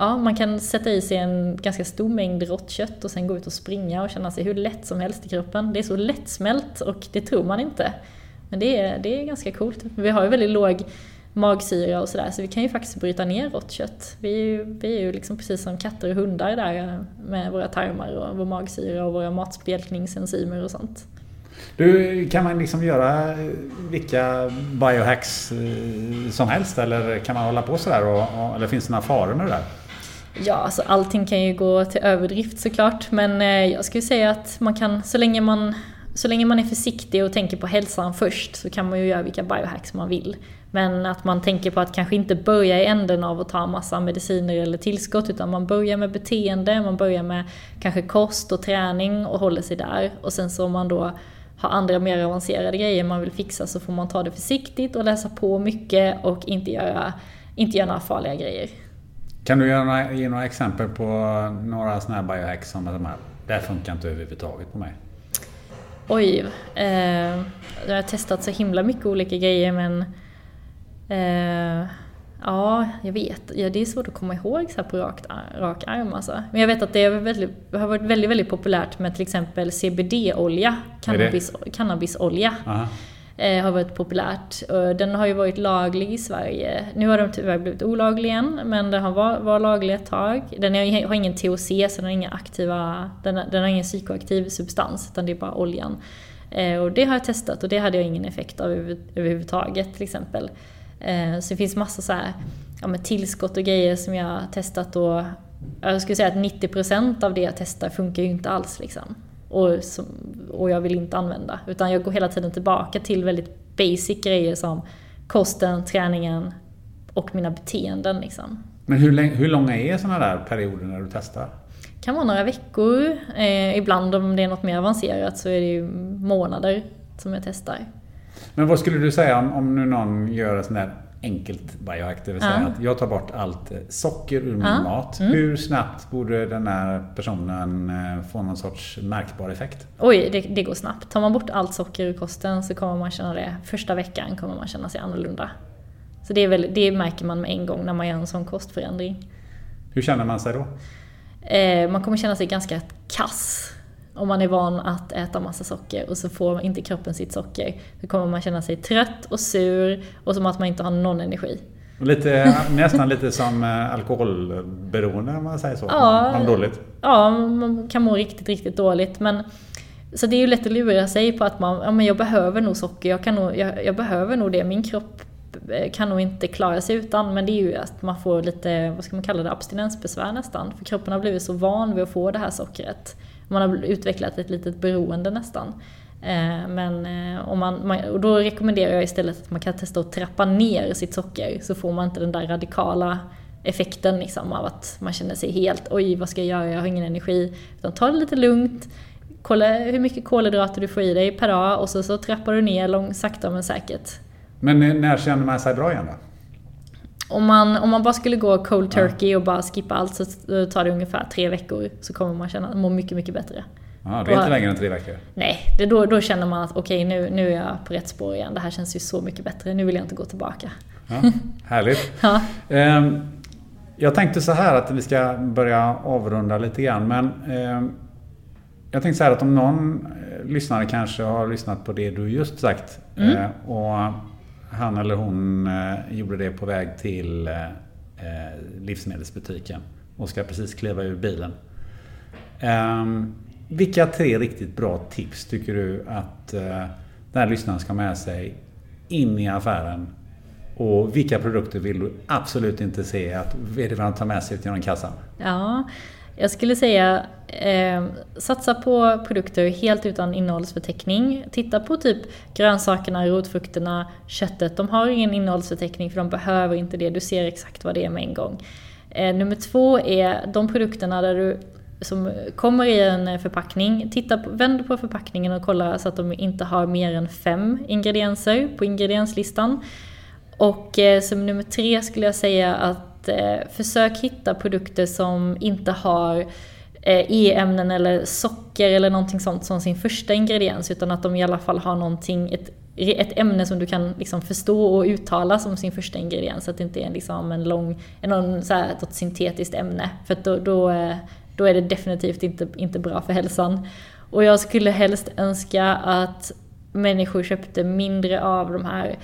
Ja, man kan sätta i sig en ganska stor mängd rått kött och sen gå ut och springa och känna sig hur lätt som helst i kroppen. Det är så lättsmält och det tror man inte. Men det är, det är ganska coolt. Vi har ju väldigt låg magsyra och sådär så vi kan ju faktiskt bryta ner rått kött. Vi är ju, vi är ju liksom precis som katter och hundar där med våra tarmar och vår magsyra och våra matspjälkningsenzymer och sånt. Du, kan man liksom göra vilka biohacks eh, som helst eller kan man hålla på sådär? Och, eller finns det några faror med det där? Ja, alltså allting kan ju gå till överdrift såklart, men eh, jag skulle säga att man kan, så länge man, så länge man är försiktig och tänker på hälsan först, så kan man ju göra vilka biohacks man vill. Men att man tänker på att kanske inte börja i änden av att ta massa mediciner eller tillskott, utan man börjar med beteende, man börjar med kanske kost och träning och håller sig där. Och sen så om man då har andra mer avancerade grejer man vill fixa så får man ta det försiktigt och läsa på mycket och inte göra, inte göra några farliga grejer. Kan du ge några, ge några exempel på några sådana här biohacks som de här, det här funkar inte överhuvudtaget på mig? Oj, eh, jag har testat så himla mycket olika grejer men eh, Ja, jag vet. Ja, det är svårt att komma ihåg så på rak, rak arm alltså. Men jag vet att det väldigt, har varit väldigt, väldigt populärt med till exempel CBD-olja, cannabis, cannabisolja. Aha eh, har varit populärt. Den har ju varit laglig i Sverige. Nu har den tyvärr blivit olaglig igen, men den har var, var laglig ett tag. Den har ingen THC, så den har, inga aktiva, den, den har ingen psykoaktiv substans, utan det är bara oljan. Eh, och det har jag testat och det hade jag ingen effekt av över, överhuvudtaget till exempel. Eh, så det finns massa så här, ja, med tillskott och grejer som jag har testat och jag skulle säga att 90% av det jag testar funkar ju inte alls. Liksom och, som, och jag vill inte använda. Utan jag går hela tiden tillbaka till väldigt basic grejer som kosten, träningen och mina beteenden. Liksom. Men hur, hur långa är sådana där perioder när du testar? Det kan vara några veckor. Eh, ibland om det är något mer avancerat så är det ju månader som jag testar. Men vad skulle du säga om, om nu någon gör en sån där enkelt biohack, det vill säga ja. att jag tar bort allt socker ur min ja. mat. Mm. Hur snabbt borde den här personen eh, få någon sorts märkbar effekt? Oj, det, det, går snabbt. Tar man bort allt socker ur kosten så kommer man känna det, första veckan kommer man känna sig annorlunda. Så det, är väl, det märker man med en gång när man gör en sån kostförändring. Hur känner man sig då? Eh, man kommer känna sig ganska kass om man är van att äta massa socker och så får inte kroppen sitt socker, då kommer man känna sig trött och sur och som att man inte har någon energi. Lite, nästan lite som eh, alkoholberoende om man säger så. Ja, man dåligt. ja, man kan må riktigt, riktigt dåligt. Men, så det är ju lätt att lura sig på att man, ja, men jag behöver nog socker, jag, kan nog, jag, jag behöver nog det, min kropp eh, kan nog inte klara sig utan, men det är ju att man får lite, vad ska man kalla det, abstinensbesvär nästan. För kroppen har blivit så van vid att få det här sockret. Man har utvecklat ett litet beroende nästan. Eh, men eh, om man, och då rekommenderar jag istället att man kan testa att trappa ner sitt socker så får man inte den där radikala effekten liksom av att man känner sig helt oj vad ska jag göra, jag har ingen energi. Utan ta det lite lugnt, kolla hur mycket kolhydrater du får i dig per dag och så, så trappar du ner lång, sakta men säkert. Men eh, när känner man sig bra igen då? Om man, om man bara skulle gå cold turkey och bara skippa allt så tar det ungefär tre veckor så kommer man känna, må mycket, mycket bättre. Ja, det är inte längre än tre veckor? Nej, det då, då känner man att okej okay, nu, nu är jag på rätt spår igen. Det här känns ju så mycket bättre. Nu vill jag inte gå tillbaka. Ja, härligt. Ja. Ehm, Jag tänkte så här att vi ska börja avrunda lite grann men ehm, jag tänkte så här att om någon eh, lyssnare kanske har lyssnat på det du just sagt Mm. eh, och han eller hon eh, gjorde det på väg till eh, eh, livsmedelsbutiken och ska precis kliva ur bilen. Ehm, vilka tre riktigt bra tips tycker du att den här lyssnaren ska ha med sig in i affären? Och vilka produkter vill du absolut inte se att vederbörande tar med sig ut genom kassan? Ja, jag skulle säga eh, satsa på produkter helt utan innehållsförteckning. Titta på typ grönsakerna, rotfrukterna, köttet. De har ingen innehållsförteckning för de behöver inte det. Du ser exakt vad det är med en gång. Eh, nummer två är de produkterna där du som kommer i en förpackning. Titta på, vänd på förpackningen och kolla så att de inte har mer än fem ingredienser på ingredienslistan. Och eh, som nummer tre skulle jag säga att eh, försök hitta produkter som inte har eh, E-ämnen eller socker eller någonting sånt som sin första ingrediens utan att de i alla fall har någonting, ett, ett ämne som du kan liksom förstå och uttala som sin första ingrediens. Så att det inte är liksom en lång, någon, så här, ett syntetiskt ämne. För att då, då, eh, då är det definitivt inte, inte bra för hälsan. Och jag skulle helst önska att människor köpte mindre av de här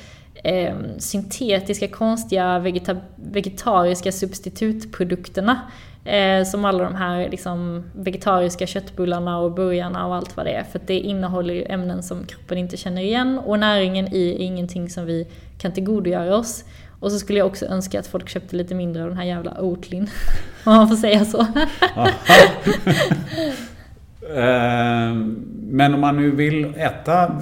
eh, syntetiska, konstiga, vegeta vegetariska substitutprodukterna. Eh, som alla de här liksom, vegetariska köttbullarna och burgarna och allt vad det är. För det innehåller ju ämnen som kroppen inte känner igen och näringen i är ingenting som vi kan tillgodogöra oss. Och så skulle jag också önska att folk köpte lite mindre av den här jävla Oatlyn. Om man får säga så. Ehm, Men om man nu vill äta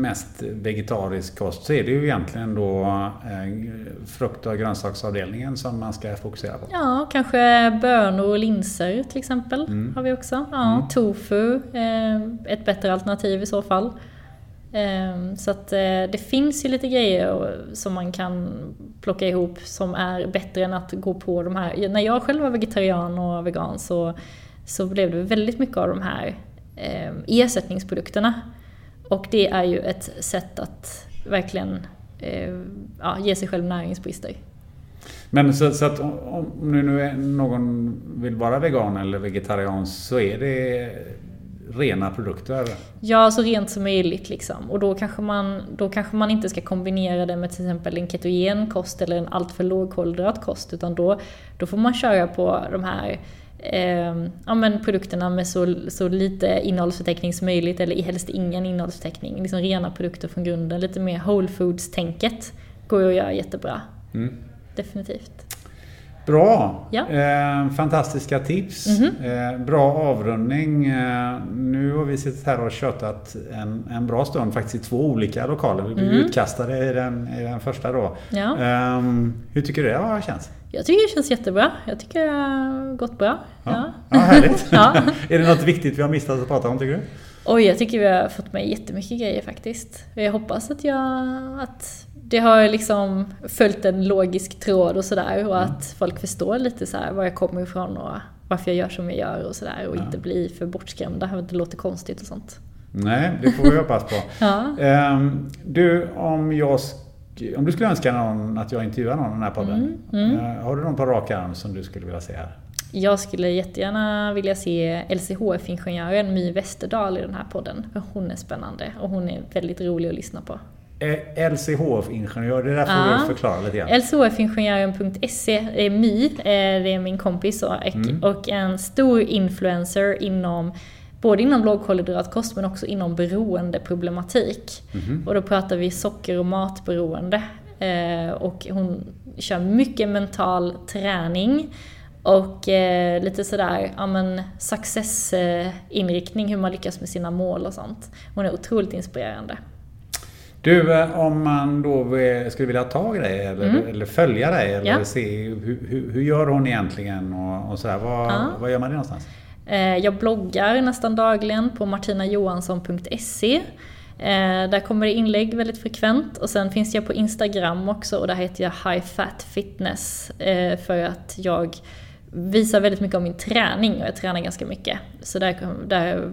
mest vegetarisk kost så är det ju egentligen då eh, frukt och grönsaksavdelningen som man ska fokusera på. Ja, kanske bönor och linser till exempel har vi också. Ja, Tofu, eh, ett bättre alternativ i så fall. Eh, Så att eh, det finns ju lite grejer som man kan plocka ihop som är bättre än att gå på de här. När jag själv var vegetarian och vegan så, så blev det väldigt mycket av de här eh, ersättningsprodukterna. Och det är ju ett sätt att verkligen eh, ja, ge sig själv näringsbrister. Men så, så att om, nu, nu är någon vill vara vegan eller vegetarian så är det rena produkter. Ja, så rent som möjligt liksom. Och då kanske, man, då kanske man inte ska kombinera det med till exempel en ketogen kost eller en alltför lågkolhydrat kost. Utan då, då får man köra på de här eh, ja, men produkterna med så, så lite innehållsförteckning som möjligt. Eller helst ingen innehållsförteckning. Liksom rena produkter från grunden. Lite mer whole foods-tänket går ju att göra jättebra. Definitivt. Bra! Ja. Eh, fantastiska tips. Eh, bra avrundning. Eh, nu har vi suttit här och tjötat en, en bra stund faktiskt i två olika lokaler. Vi blev utkastade i den, i den första då. Ja. Eh, hur tycker du det har känts? Jag tycker det känns jättebra. Jag tycker det har gått bra. Ja. Ja, härligt. Ja. är det något viktigt vi har missat att prata om tycker du? Oj, jag tycker vi har fått med jättemycket grejer faktiskt. Jag hoppas att jag... Att det har liksom följt en logisk tråd och sådär och att folk förstår lite så här var jag kommer ifrån och varför jag gör som jag gör och sådär och inte blir för bortskrämda, att det låter konstigt och sånt. Nej, det får vi hoppas på. Ja. Ehm, du, om jag om du skulle önska någon att jag intervjuar någon i den här podden. Mm, eh, har du någon på rak arm som du skulle vilja se här? Jag skulle jättegärna vilja se LCHF-ingenjören My Westerdahl i den här podden. För hon är spännande och hon är väldigt rolig att lyssna på. Eh, LCHF-ingenjör, det där får Ja. du förklara lite grann. LCHFingenjören.se är My, eh, det är min kompis och, och en stor influencer inom Både inom lågkolhydratkost men också inom beroendeproblematik. Och då pratar vi socker och matberoende. Eh, och hon kör mycket mental träning. Och eh, lite sådär, ja men success-inriktning, hur man lyckas med sina mål och sånt. Hon är otroligt inspirerande. Du, eh, om man då skulle vilja ta dig eller, eller följa dig eller Mm. Ja. se hur, hur, hur gör hon egentligen och, och sådär. Vad, Ja. vad gör man det någonstans? Eh, Jag bloggar nästan dagligen på martinajohansson.se. Eh, Där kommer det inlägg väldigt frekvent. Och sen finns jag på Instagram också och där heter jag High Fat Fitness. För att jag visar väldigt mycket om min träning och jag tränar ganska mycket. Så där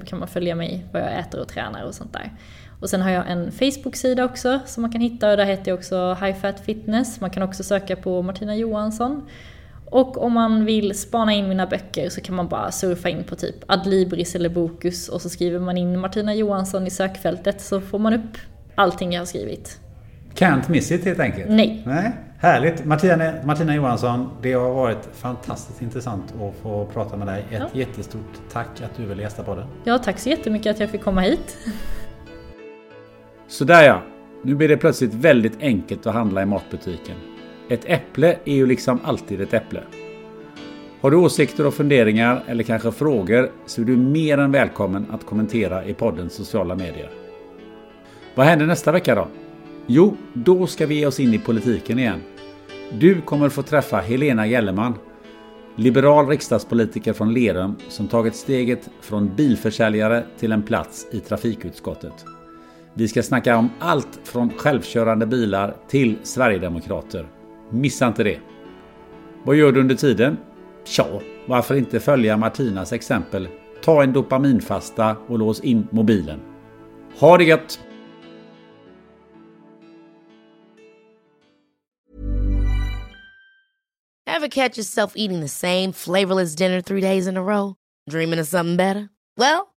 kan man följa mig, vad jag äter och tränar och sånt där. Och sen har jag en Facebook-sida också som man kan hitta och där heter jag också High Fat Fitness. Man kan också söka på Martina Johansson. Och om man vill spana in mina böcker så kan man bara surfa in på typ Adlibris eller Bokus och så skriver man in Martina Johansson i sökfältet så får man upp allting jag har skrivit. Can't miss it helt enkelt. Nej. Nej. Härligt! Martina, Martina Johansson, det har varit fantastiskt intressant att få prata med dig. Ett ja. jättestort tack att du ville gästa på det. Ja, tack så jättemycket att jag fick komma hit. Sådär ja. Nu blir det plötsligt väldigt enkelt att handla i matbutiken. Ett äpple är ju liksom alltid ett äpple. Har du åsikter och funderingar eller kanske frågor så är du mer än välkommen att kommentera i poddens sociala medier. Vad händer nästa vecka då? Jo, då ska vi ge oss in i politiken igen. Du kommer få träffa Helena Gellerman, liberal riksdagspolitiker från Lerum som tagit steget från bilförsäljare till en plats i trafikutskottet. Vi ska snacka om allt från självkörande bilar till Sverigedemokrater. Missa inte det! Vad gör du under tiden? Tja, varför inte följa Martinas exempel? Ta en dopaminfasta och lås in mobilen. Ha det gött! Have catch yourself eating the same flavorless dinner three days in a row? Dreaming of something better? Well,